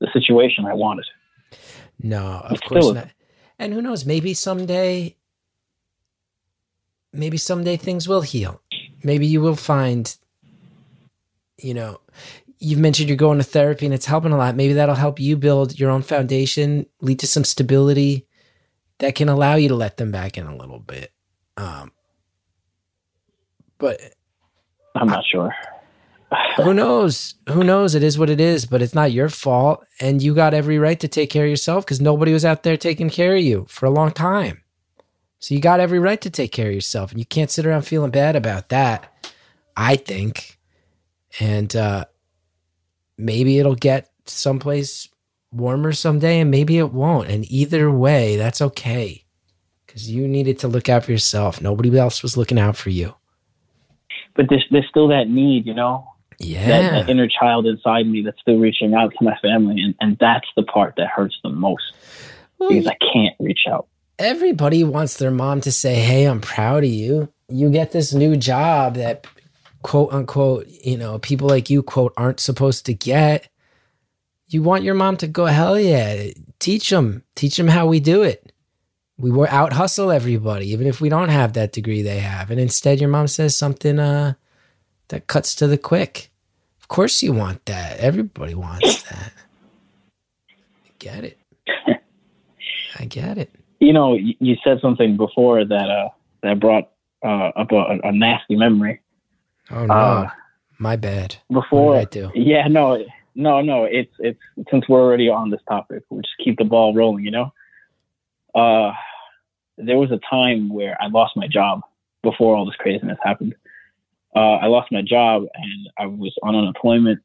the situation I wanted. No, of It's course not. And who knows? Maybe someday, maybe someday things will heal. Maybe you will find, you know, you've mentioned you're going to therapy and it's helping a lot. Maybe that'll help you build your own foundation, lead to some stability that can allow you to let them back in a little bit. Um, but I'm not sure. who knows? Who knows? It is what it is, but it's not your fault. And you got every right to take care of yourself because nobody was out there taking care of you for a long time. So you got every right to take care of yourself. And you can't sit around feeling bad about that, I think. And uh, maybe it'll get someplace warmer someday and maybe it won't. And either way, that's okay because you needed to look out for yourself. Nobody else was looking out for you. But there's there's still that need, you know, Yeah. that, that inner child inside me that's still reaching out to my family, and, and that's the part that hurts the most Well, because I can't reach out. everybody wants their mom to say, Hey, I'm proud of you. You get this new job that quote unquote, you know, people like you quote aren't supposed to get. You want your mom to go, hell yeah, teach them, teach them how we do it. We were out hustle everybody, even if we don't have that degree they have. And instead, your mom says something uh, that cuts to the quick. Of course, you want that. Everybody wants [LAUGHS] that. I get it. I get it. You know, you, said something before that uh, that brought uh, up a, a nasty memory. Oh no, Uh, my bad. Before, I do? yeah, no, no, no. It's it's since we're already on this topic, we'll just keep the ball rolling. You know, uh, there was a time where I lost my job before all this craziness happened. Uh, I lost my job and I was on unemployment,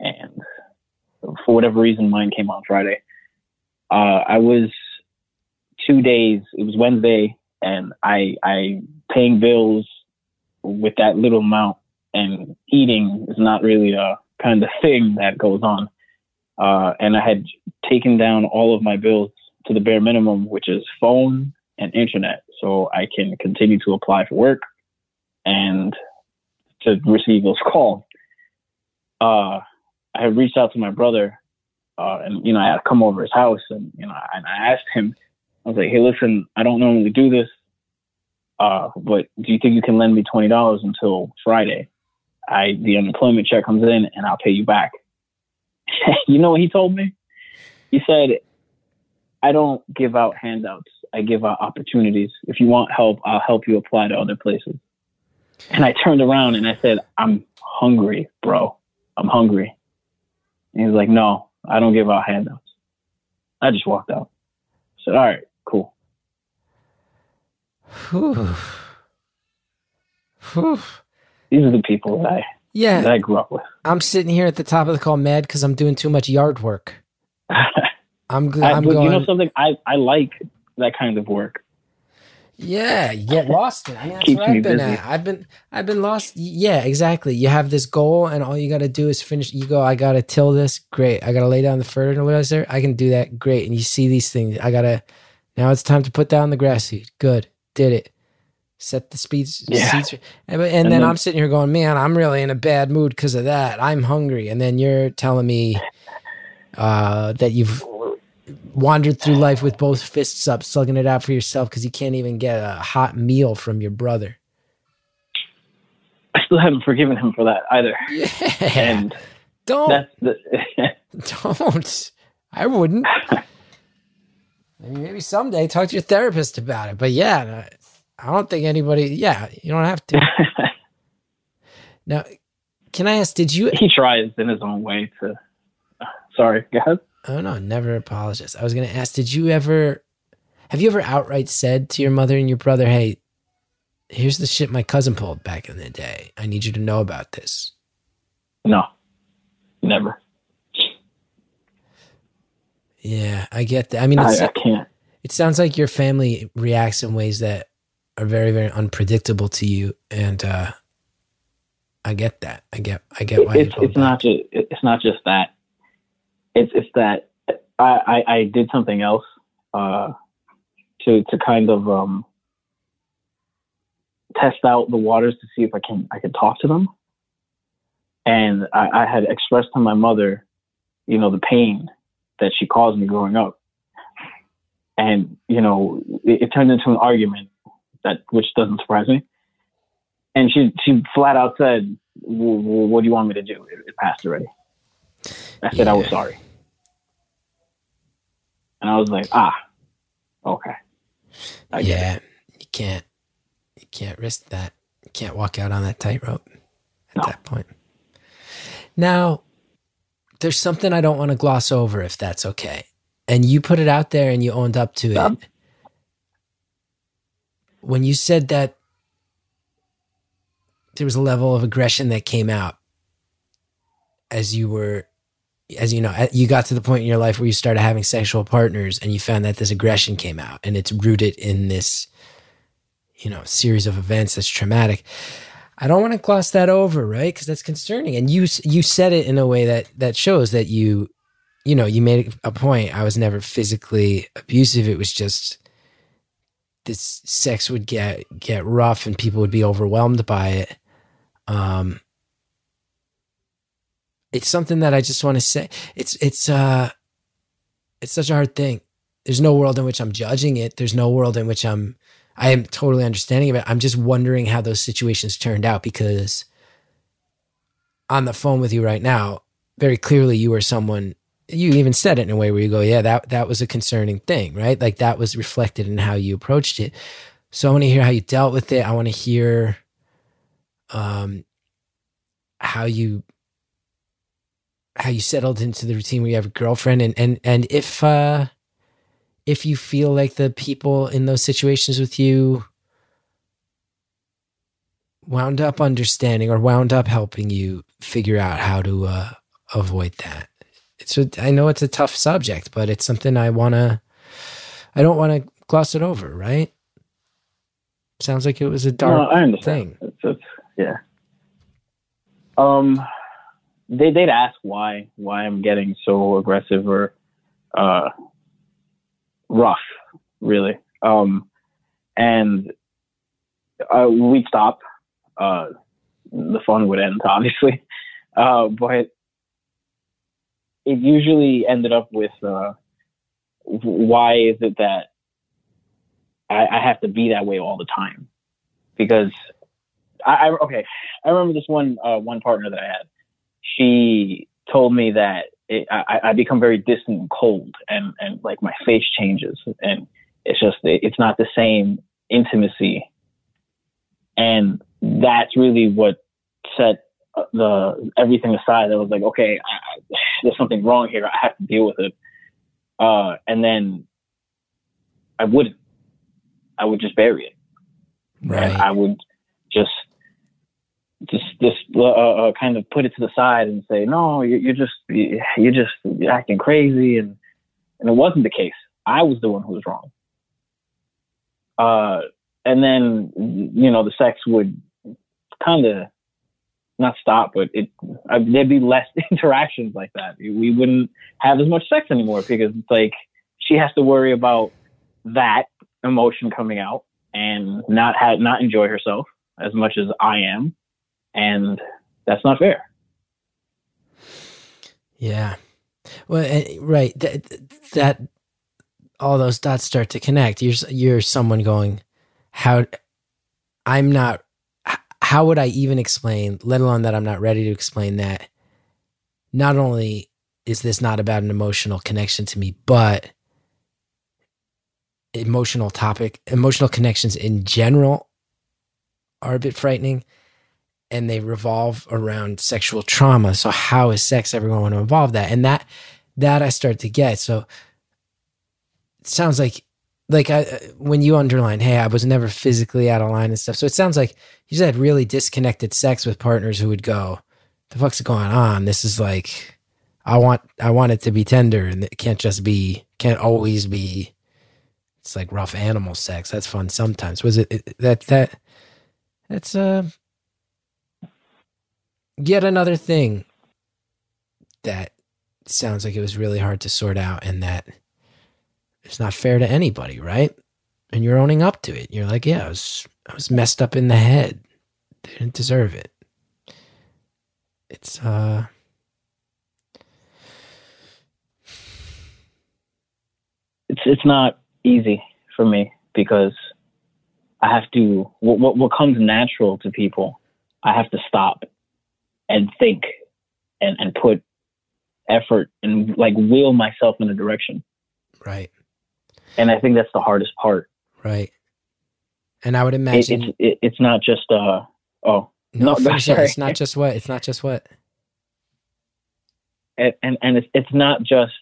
and for whatever reason, mine came on Friday. Uh, I was two days. It was Wednesday, and I I paying bills with that little amount and eating is not really a kind of thing that goes on. Uh, and I had taken down all of my bills to the bare minimum, which is phone and internet, so I can continue to apply for work and to receive those [LAUGHS] calls. Uh, I had reached out to my brother, uh, and you know I had come over his house, and you know, and I asked him, I was like, "Hey, listen, I don't normally do this, uh, but do you think you can lend me twenty dollars until Friday? I the unemployment check comes in and I'll pay you back." [LAUGHS] you know what he told me? He said, "I don't give out handouts. I give out opportunities. If you want help, I'll help you apply to other places." And I turned around and I said, "I'm hungry, bro. I'm hungry." And he was like, "No, I don't give out handouts." I just walked out. I said, "All right, cool." Whew. Whew. These are the people that I, yeah. that I grew up with. I'm sitting here at the top of the call mad because I'm doing too much yard work. [LAUGHS] I'm, g- I, I'm but going. you know something? I, I like that kind of work. Yeah, you get lost in. I mean, that's Keeps what I've been busy. at. I've been, I've been lost. Yeah, exactly. You have this goal, and all you got to do is finish. You go, I got to till this. Great. I got to lay down the fertilizer. I can do that. Great. And you see these things. I got to. Now it's time to put down the grass seed. Good. Did it. Set the speeds. Yeah. Seeds. And, and, then, then- I'm sitting here going, man, I'm really in a bad mood because of that. I'm hungry. And then you're telling me uh, that you've wandered through life with both fists up, slugging it out for yourself because you can't even get a hot meal from your brother. I still haven't forgiven him for that either. Yeah. And [LAUGHS] don't. the [LAUGHS] [LAUGHS] Don't. I wouldn't. Maybe, maybe someday talk to your therapist about it. But yeah, I don't think anybody, yeah, you don't have to. Now, can I ask, did you, he tries in his own way to. Sorry, go ahead. Oh no, never apologize. I was going to ask, did you ever, have you ever outright said to your mother and your brother, hey, here's the shit my cousin pulled back in the day. I need you to know about this. No, never. Yeah, I get that. I mean, I, it's, I can't. it sounds like your family reacts in ways that are very, very unpredictable to you. And, uh, I get that. I get, I get why It's it's not just it's not just that. It's it's that I I, I did something else uh, to to kind of um, test out the waters to see if I can I can talk to them. And I, I had expressed to my mother, you know, the pain that she caused me growing up. And you know, it, it turned into an argument that which doesn't surprise me. And she she flat out said, "Wh- wh- "What do you want me to do? It, it passed already." I said I was sorry. And I was like, ah, okay. I yeah, you can't you can't risk that. You can't walk out on that tightrope at No. that point. Now, there's something I don't want to gloss over if that's okay. And you put it out there and you owned up to Yeah. it. When you said that there was a level of aggression that came out as you were as you know you got to the point in your life where you started having sexual partners and you found that this aggression came out and it's rooted in this you know series of events that's traumatic. I don't want to gloss that over right? Because that's concerning. And you you said it in a way that that shows that you you know you made a point. I was never physically abusive. It was just this sex would get get rough and people would be overwhelmed by it. Um it's something that I just want to say. It's it's uh it's such a hard thing. There's no world in which I'm judging it. There's no world in which I'm I am totally understanding of it. I'm just wondering how those situations turned out because on the phone with you right now, very clearly you were someone you even said it in a way where you go, yeah, that that was a concerning thing, right? Like that was reflected in how you approached it. So I want to hear how you dealt with it. I want to hear um how you how you settled into the routine where you have a girlfriend and and and if uh if you feel like the people in those situations with you wound up understanding or wound up helping you figure out how to uh avoid that. It's a, I know it's a tough subject but it's something I want to I don't want to gloss it over right? Sounds like it was a No, dark I thing. It's, it's, yeah. Um, they they'd ask why why I'm getting so aggressive or uh rough, really. Um, and uh, we'd stop. Uh, the fun would end, [LAUGHS] obviously. Uh, but it usually ended up with uh, why is it that I, I have to be that way all the time? Because I, I okay, I remember this one uh, one partner that I had. She told me that it, I, I become very distant and cold, and and like my face changes, and it's just it's not the same intimacy, and that's really what set uh, the everything aside. I was like, okay, I, I, there's something wrong here. I have to deal with it. Uh, and then I wouldn't. I would just bury it. right And I would just just just uh, uh, kind of put it to the side and say, no, you're, you're just you're just acting crazy, and and it wasn't the case. I was the one who was wrong. Uh, and then you know the sex would kind of not stop, but it uh, there'd be less [LAUGHS] interactions like that. We wouldn't have as much sex anymore because it's like she has to worry about that emotion coming out and not ha- not enjoy herself as much as I am, and that's not fair. Yeah. Well, eh, right. That, that all those dots start to connect. You're you're someone going, how I'm not. How would I even explain? Let alone that I'm not ready to explain that. Not only is this not about an emotional connection to me, but emotional topic, emotional connections in general are a bit frightening and they revolve around sexual trauma. So how is sex ever going to involve that? And that that I start to get. So it sounds like like I when you underline, hey, I was never physically out of line and stuff. So it sounds like you just had really disconnected sex with partners who would go, the fuck's going on? This is like I want I want it to be tender and it can't just be can't always be it's like rough animal sex. That's fun sometimes. Was it, it that that that's uh yet another thing that sounds like it was really hard to sort out and that it's not fair to anybody, right? And you're owning up to it. You're like, yeah, I was I was messed up in the head. Didn't deserve it. It's uh It's it's not easy for me because I have to what what, what comes natural to people. I have to stop and think and and put effort and like will myself in a direction. Right. And I think that's the hardest part. Right. And I would It, imagine it's it, it's not just uh oh no, no, [LAUGHS] it. sorry. it's not just what it's not just what and and, and it's it's not just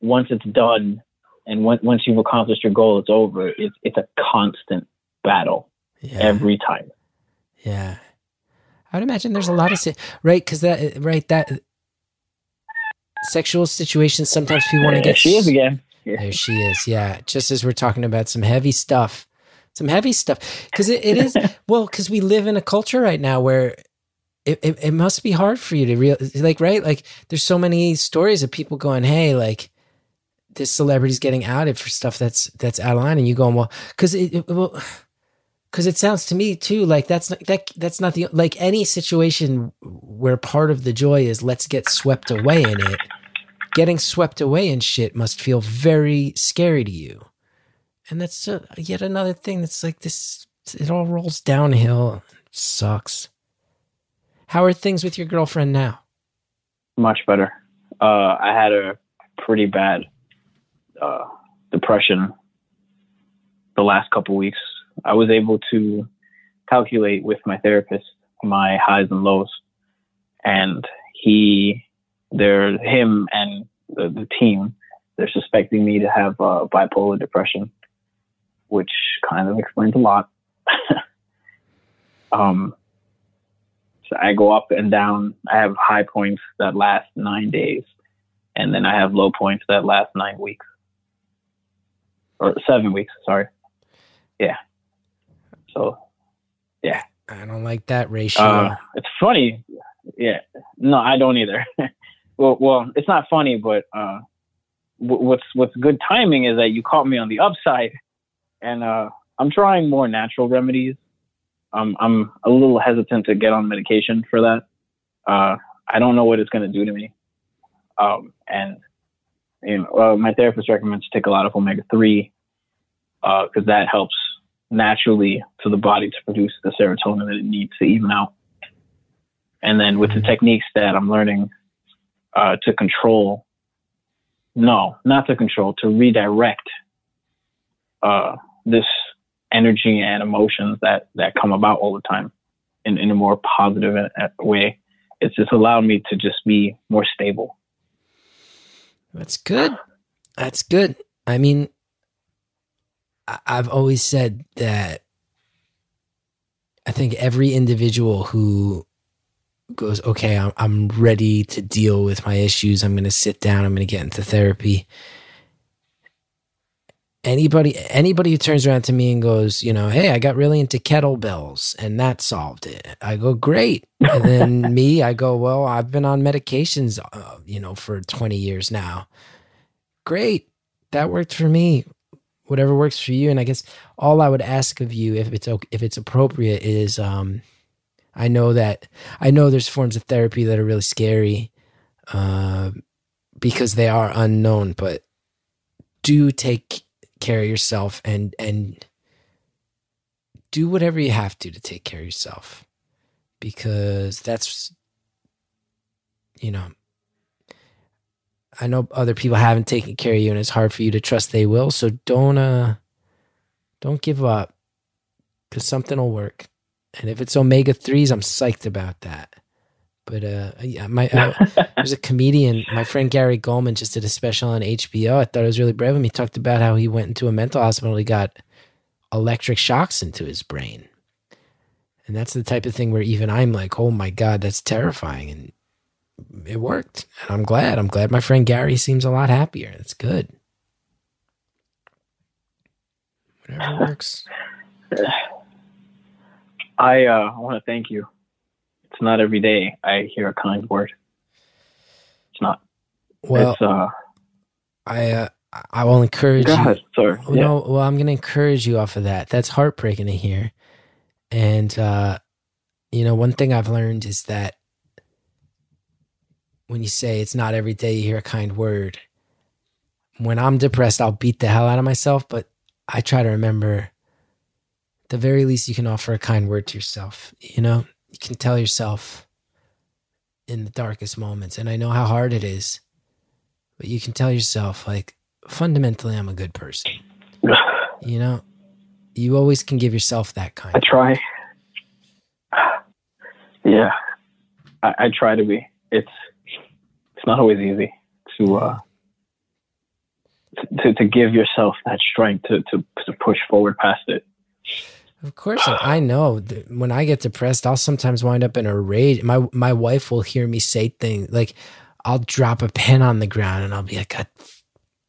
once it's done and once once you've accomplished your goal, it's over. It's it's a constant battle yeah. every time. Yeah. I would imagine there's a lot of, right? Because that, right, that sexual situations, sometimes people want to get. There she is again. Yeah. There she is. Yeah. Just as we're talking about some heavy stuff, some heavy stuff. Because it, it is, [LAUGHS] well, because we live in a culture right now where it, it, it must be hard for you to real like, right? Like, there's so many stories of people going, hey, like, this celebrity's getting outed for stuff that's that's out of line, and you going, well, because it, it well, because it sounds to me too like that's not that that's not the like any situation where part of the joy is let's get swept away in it. Getting swept away in shit must feel very scary to you. And that's uh, yet another thing that's like this it all rolls downhill. Sucks. How are things with your girlfriend now? Much better. Uh, I had a pretty bad uh, depression the last couple weeks. I was able to calculate with my therapist my highs and lows, and he, they're him and the, the team, they're suspecting me to have uh, bipolar depression, which kind of explains a lot. [LAUGHS] um, so I go up and down. I have high points that last nine days, and then I have low points that last nine weeks or seven weeks. Sorry. Yeah. So yeah. i don't like that ratio uh, it's funny. Yeah. No, I don't either. [LAUGHS] well, well, it's not funny, but uh, wh- what's what's good timing is that you caught me on the upside, and uh, I'm trying more natural remedies. Um, I'm a little hesitant to get on medication for that. Uh, I don't know what it's going to do to me. Um, and you know, uh, my therapist recommends to take a lot of omega three because that helps naturally to the body to produce the serotonin that it needs to even out. And then with the techniques that I'm learning uh, to control, no, not to control, to redirect uh, this energy and emotions that that come about all the time in, in a more positive way. It's just allowed me to just be more stable. That's good. That's good. I mean, I've always said that I think every individual who goes, okay, I'm, I'm ready to deal with my issues. I'm going to sit down. I'm going to get into therapy. Anybody, anybody who turns around to me and goes, you know, hey, I got really into kettlebells and that solved it. I go, great. And then [LAUGHS] me, I go, well, I've been on medications, uh, you know, for 20 years now. Great. That worked for me. Whatever works for you. And I guess all I would ask of you, if it's if it's appropriate, is um, I know that I know there's forms of therapy that are really scary, uh, because they are unknown. But do take care of yourself and and do whatever you have to to take care of yourself, because that's you know I know other people haven't taken care of you and it's hard for you to trust they will. So don't uh don't give up cuz something will work. And if it's omega 3s, I'm psyched about that. But uh yeah, my uh, [LAUGHS] there's a comedian, my friend Gary Gulman just did a special on HBO. I thought it was really brave of him. He talked about how he went into a mental hospital, he got electric shocks into his brain. And that's the type of thing where even I'm like, "Oh my god, that's terrifying." And it worked and i'm glad i'm glad my friend gary seems a lot happier that's good whatever [LAUGHS] works I uh, I want to thank you. It's not every day I hear a kind word. It's not. well it's uh. i uh, i will encourage Go you sorry. Oh, Yeah. no well i'm gonna encourage you off of that that's heartbreaking to hear and uh you know one thing i've learned is that when you say it's not every day you hear a kind word when i'm depressed i'll beat the hell out of myself but i try to remember the very least you can offer a kind word to yourself you know you can tell yourself in the darkest moments and i know how hard it is but you can tell yourself like fundamentally I'm a good person. [SIGHS] You know, you always can give yourself that kind. I try. [SIGHS] Yeah, I, I try to be. It's it's not always easy to uh to to give yourself that strength to to to push forward past it. Of course, I know when I get depressed, I'll sometimes wind up in a rage. My my wife will hear me say things like, "I'll drop a pen on the ground and I'll be like, God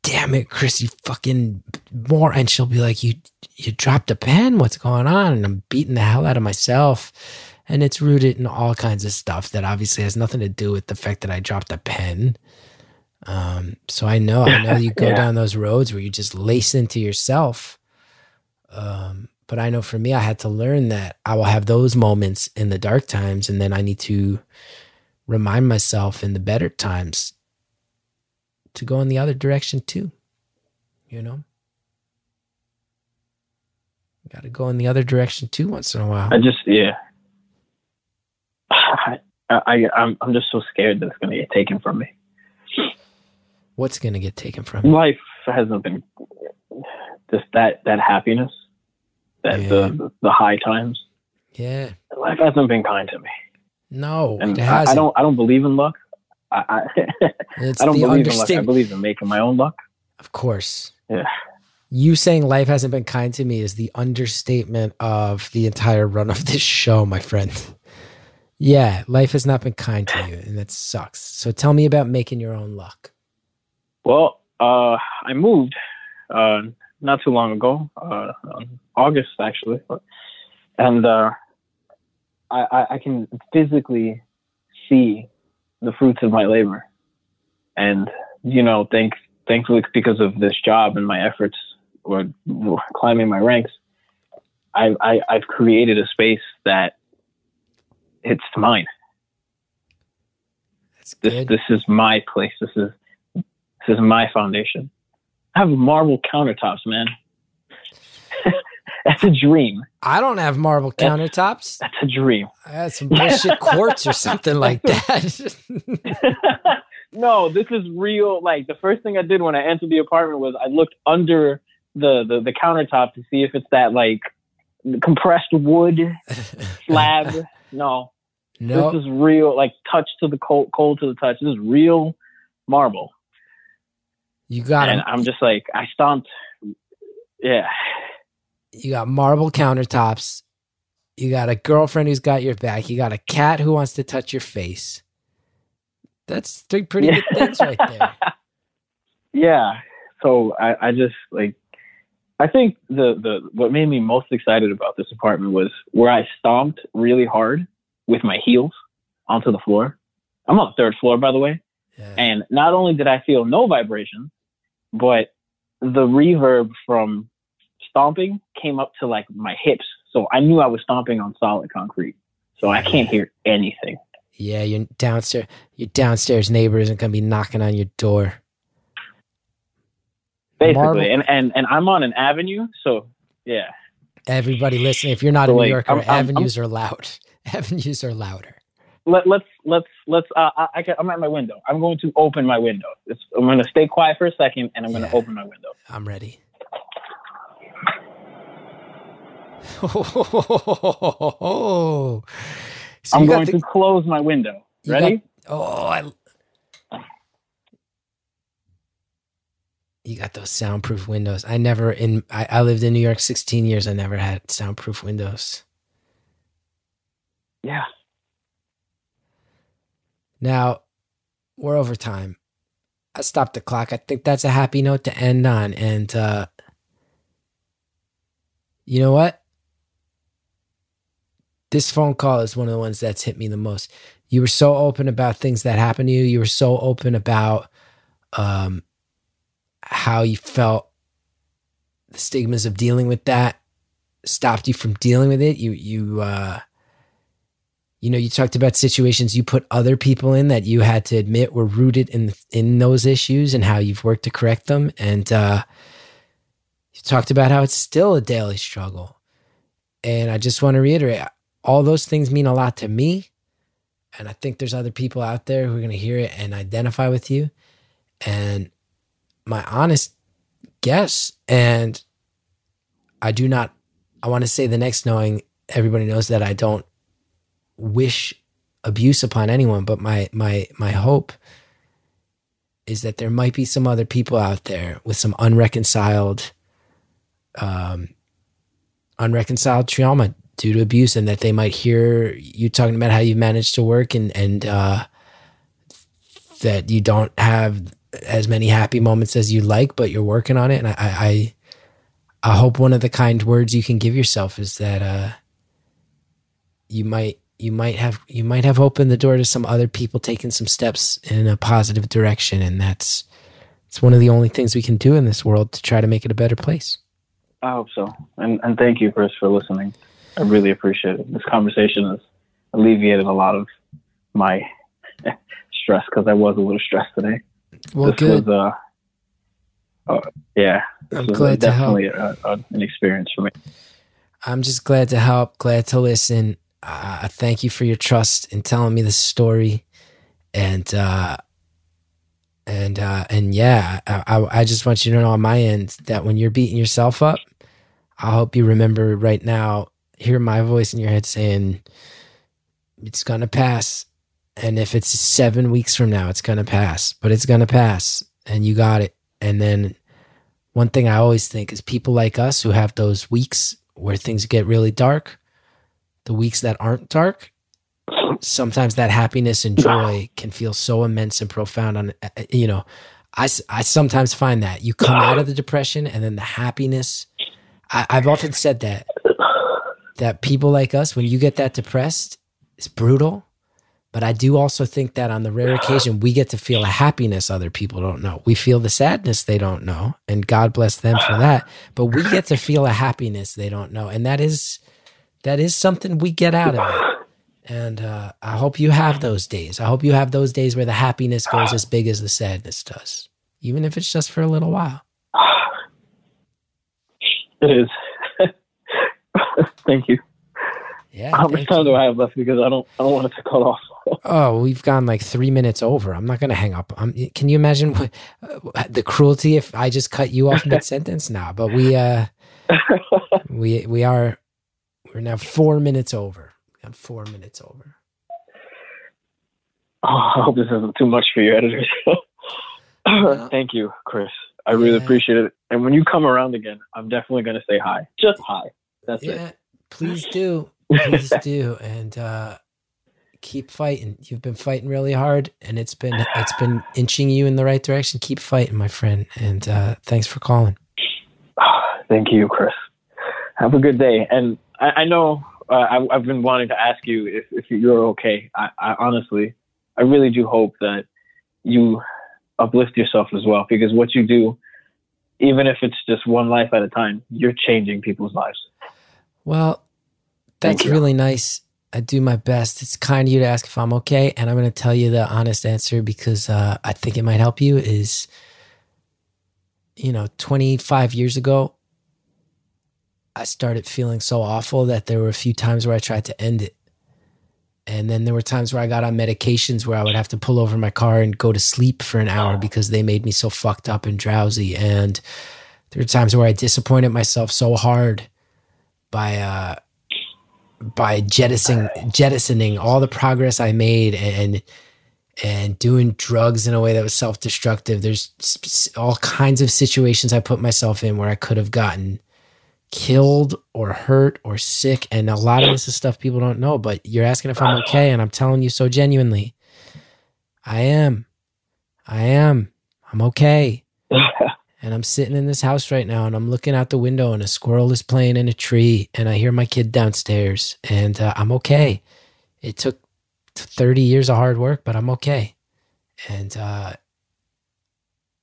damn it, Chris, you fucking more," and she'll be like, "You you dropped a pen? What's going on?" And I'm beating the hell out of myself, and it's rooted in all kinds of stuff that obviously has nothing to do with the fact that I dropped a pen. Um, so I know, I know you [LAUGHS] go Yeah. down those roads where you just lace into yourself. Um, but I know for me, I had to learn that I will have those moments in the dark times, and then I need to remind myself in the better times to go in the other direction too. You know, got to go in the other direction too once in a while. I just yeah. [LAUGHS] I, I I'm I'm just so scared that it's gonna get taken from me. What's going to get taken from me? Life hasn't been just that that happiness, that Yeah. the the high times. Yeah, Life hasn't been kind to me, no, and it I, hasn't. I don't I don't believe in luck. I I, [LAUGHS] I don't believe in luck. I believe in making my own luck. Of course. Yeah. You saying life hasn't been kind to me is the understatement of the entire run of this show, my friend. Yeah, life has not been kind to you, and that sucks. So tell me about making your own luck. Well, uh, I moved uh, not too long ago, uh, on August actually, and uh, I, I, I can physically see the fruits of my labor, and you know, thank thankfully because of this job and my efforts or climbing my ranks, I, I I've created a space that it's mine. That's This good. this is my place. This is this is my foundation. I have marble countertops, man. [LAUGHS] That's a dream. I don't have marble countertops. That's a dream. I had some bullshit [LAUGHS] quartz or something like that. [LAUGHS] no, this is real. Like the first thing I did when I entered the apartment was I looked under the the, the countertop to see if it's that like compressed wood slab. no, no, this is real. Like touch to the cold, cold to the touch. This is real marble. you got and I'm just like I stomped. Yeah, you got marble countertops. You got a girlfriend who's got your back. You got a cat who wants to touch your face. That's three pretty good things right there. [LAUGHS] yeah. So I, I just like I think the the what made me most excited about this apartment was where I stomped really hard with my heels onto the floor. I'm on the third floor, by the way, Yeah. and not only did I feel no vibration, but the reverb from stomping came up to like my hips, so I knew I was stomping on solid concrete. So I can't hear anything. Yeah, your downstairs your downstairs neighbor isn't gonna be knocking on your door. Basically, Marble- and, and and I'm on an avenue, so yeah. Everybody listening, if you're not So, a New like, Yorker, I'm- I'm- avenues are loud. [LAUGHS] Avenues are louder. let, let's let's let's uh, I, I can, I'm at my window. I'm going to open my window. It's, I'm going to stay quiet for a second, and I'm going to open my window. I'm ready. [LAUGHS] so I'm going the- to close my window. Ready? got- oh, I, you got those soundproof windows. I never in I, I lived in New York 16 years. I never had soundproof windows. Yeah. Now we're over time. I stopped the clock. I think that's a happy note to end on. And uh, you know what? This phone call is one of the ones that's hit me the most. You were so open about things that happened to you. You were so open about um, how you felt the stigmas of dealing with that stopped you from dealing with it. You you uh, you know you talked about situations you put other people in that you had to admit were rooted in in those issues and how you've worked to correct them. And uh you talked about how it's still a daily struggle. And i just want to reiterate all those things mean a lot to me. And i think there's other people out there who are going to hear it and identify with you. And my honest guess, and I do not, I want to say the next knowing everybody knows that I don't wish abuse upon anyone, but my, my, my hope is that there might be some other people out there with some unreconciled, um, unreconciled trauma due to abuse, and that they might hear you talking about how you managed to work and and uh, that you don't have as many happy moments as you like, but you're working on it. And I, I, I hope one of the kind words you can give yourself is that uh, you might you might have you might have opened the door to some other people taking some steps in a positive direction and that's it's one of the only things we can do in this world to try to make it a better place I hope so. And and thank you, Chris, for listening. I really appreciate it. This conversation has alleviated a lot of my [LAUGHS] stress because I was a little stressed today. well this good was uh, uh yeah. I'm was glad to help. definitely a, a, an experience for me. i'm just glad to help glad to listen uh, I thank you for your trust in telling me the story. And uh and uh and yeah I, I i just want you to know on my end that when you're beating yourself up i hope you remember right now hear my voice in your head saying it's gonna pass. And if it's seven weeks from now it's gonna pass but it's gonna pass and you got it. And then one thing i always think is people like us who have those weeks where things get really dark the weeks that aren't dark sometimes that happiness and joy [LAUGHS] can feel so immense and profound on you know I, I sometimes find that. You come out of the depression and then the happiness I, i've often said that that people like us when you get that depressed it's brutal. But i do also think that on the rare occasion we get to feel a happiness other people don't know. We feel the sadness they don't know and god bless them for that. But we get to feel a happiness they don't know. And that is that is something we get out of it [SIGHS] and uh, I hope you have those days. I hope you have those days where the happiness goes as big as the sadness does, even if it's just for a little while. [SIGHS] It is. [LAUGHS] thank you. Yeah. How much time you. do I have left? Because I don't I don't want it to cut off. [LAUGHS] Oh, we've gone like three minutes over. I'm not going to hang up. Um, can you imagine what, uh, the cruelty if I just cut you off mid sentence? now? but we uh [LAUGHS] we we are we're now four minutes over. We got four minutes over. Oh, I hope this isn't too much for your editors. [LAUGHS] Thank you, Chris. I really appreciate it. And when you come around again, I'm definitely going to say hi. Just hi. That's Yeah, it. please do. [LAUGHS] Please do. And uh keep fighting. You've been fighting really hard and it's been it's been inching you in the right direction. Keep fighting, my friend. And uh thanks for calling. [SIGHS] Thank you, Chris. Have a good day. And I, I know uh, I, I've been wanting to ask you if, if you're okay. I, I honestly, I really do hope that you uplift yourself as well because what you do, even if it's just one life at a time, you're changing people's lives. Well, that's really nice. I do my best. It's kind of you to ask if I'm okay, and I'm going to tell you the honest answer because uh, I think it might help you. Is you know, 25 years ago, I started feeling so awful that there were a few times where I tried to end it, and then there were times where I got on medications where I would have to pull over my car and go to sleep for an hour because they made me so fucked up and drowsy. And there were times where I disappointed myself so hard by uh by jettisoning jettisoning all the progress I made and and doing drugs in a way that was self-destructive. There's all kinds of situations I put myself in where I could have gotten killed or hurt or sick and a lot of this is stuff people don't know but you're asking if I'm okay and I'm telling you so genuinely. I am. I am. I'm okay. [LAUGHS] And I'm sitting in this house right now and I'm looking out the window and a squirrel is playing in a tree and I hear my kid downstairs and uh, I'm okay. It took 30 years of hard work, but I'm okay. And uh,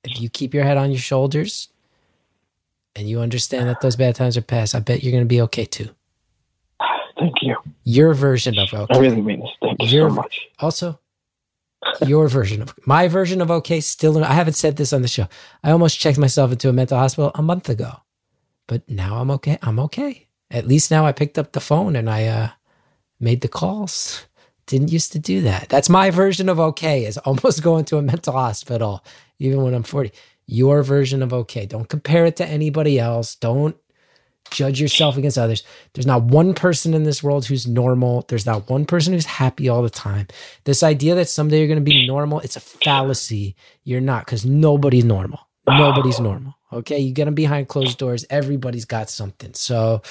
if you keep your head on your shoulders and you understand that those bad times are past, I bet you're going to be okay too. [SIGHS] Thank you. Your version of okay. I really mean this. Thank you so much. Also, your version of my version of okay still I haven't said this on the show. I almost checked myself into a mental hospital a month ago. But now I'm okay. I'm okay. At least now I picked up the phone and I uh made the calls. Didn't used to do that. That's my version of okay is almost [LAUGHS] going to a mental hospital even when I'm 40. Your version of okay. Don't compare it to anybody else. Don't judge yourself against others. There's not one person in this world who's normal. There's not one person who's happy all the time. This idea that someday you're going to be normal, it's a fallacy. You're not because nobody's normal. Nobody's normal. Okay. You get them behind closed doors. Everybody's got something. So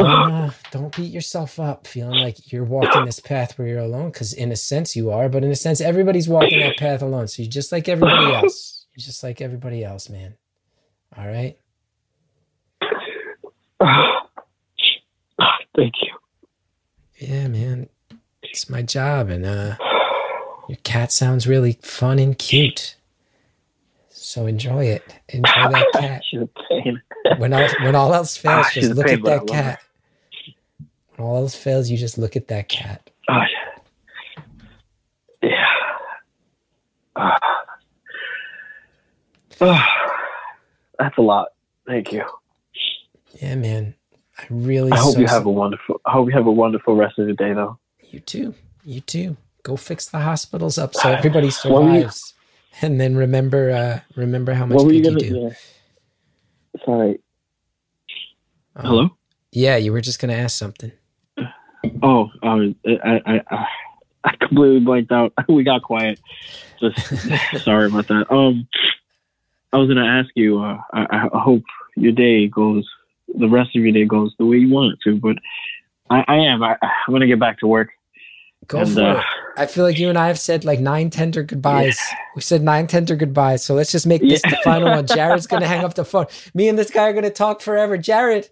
uh, don't beat yourself up feeling like you're walking this path where you're alone because in a sense you are but in a sense everybody's walking that path alone so you're just like everybody [LAUGHS] else. You're just like everybody else man. All right? [SIGHS] Thank you. yeah man. It's my job and uh your cat sounds really fun and cute so enjoy it enjoy that [LAUGHS] cat She's a pain. when all when all else fails Ah, just look pain, at that cat when all else fails you just look at that cat Oh, yeah. Yeah. Ah. Ah. that's a lot. Thank you. yeah man i really I hope so you have a wonderful. I hope you have a wonderful rest of the day, though. You too. You too. Go fix the hospitals up so everybody What were survives. And then remember uh remember how much what were you good gonna you do. Yeah. Sorry. Oh, Hello. Yeah, you were just gonna ask something. Oh, um, I, I, I, I completely blanked out. [LAUGHS] We got quiet. Just [LAUGHS] sorry about that. Um, I was gonna ask you. Uh, I, I hope your day goes. The rest of your day goes the way you want it to. But I, I am. I, I'm gonna get back to work. Go And, for uh, it. I feel like you and I have said like nine tender goodbyes. We said nine tender goodbyes. So let's just make this Yeah. the final one. [LAUGHS] Jared's gonna hang up the phone. Me and this guy are gonna talk forever. Jared,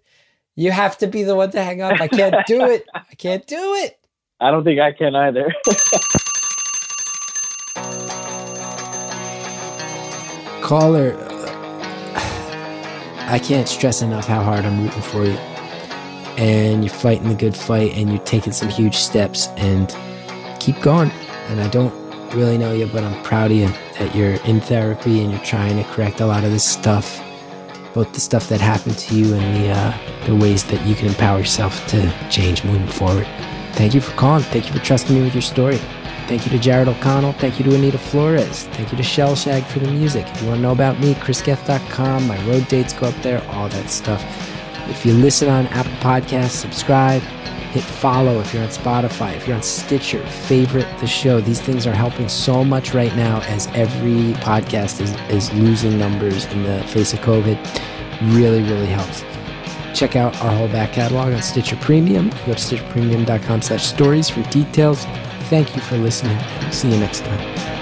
you have to be the one to hang up. I can't do it. I can't do it. I don't think I can either. [LAUGHS] caller i can't stress enough how hard i'm rooting for you and you're fighting the good fight and you're taking some huge steps and keep going and i don't really know you but i'm proud of you that you're in therapy and you're trying to correct a lot of this stuff both the stuff that happened to you and the uh, the ways that you can empower yourself to change moving forward thank you for calling thank you for trusting me with your story Thank you to Jared O'Connell. Thank you to Anita Flores. Thank you to Shellshag for the music. If you want to know about me, chrisgeff.com. My road dates go up there, all that stuff. If you listen on Apple Podcasts, subscribe, hit follow. If you're on Spotify, if you're on Stitcher, favorite the show. These things are helping so much right now as every podcast is, is losing numbers in the face of COVID. Really, really helps check out our whole back catalog on Stitcher Premium. Go to stitcherpremium.com slash stories for details. Thank you for listening. See you next time.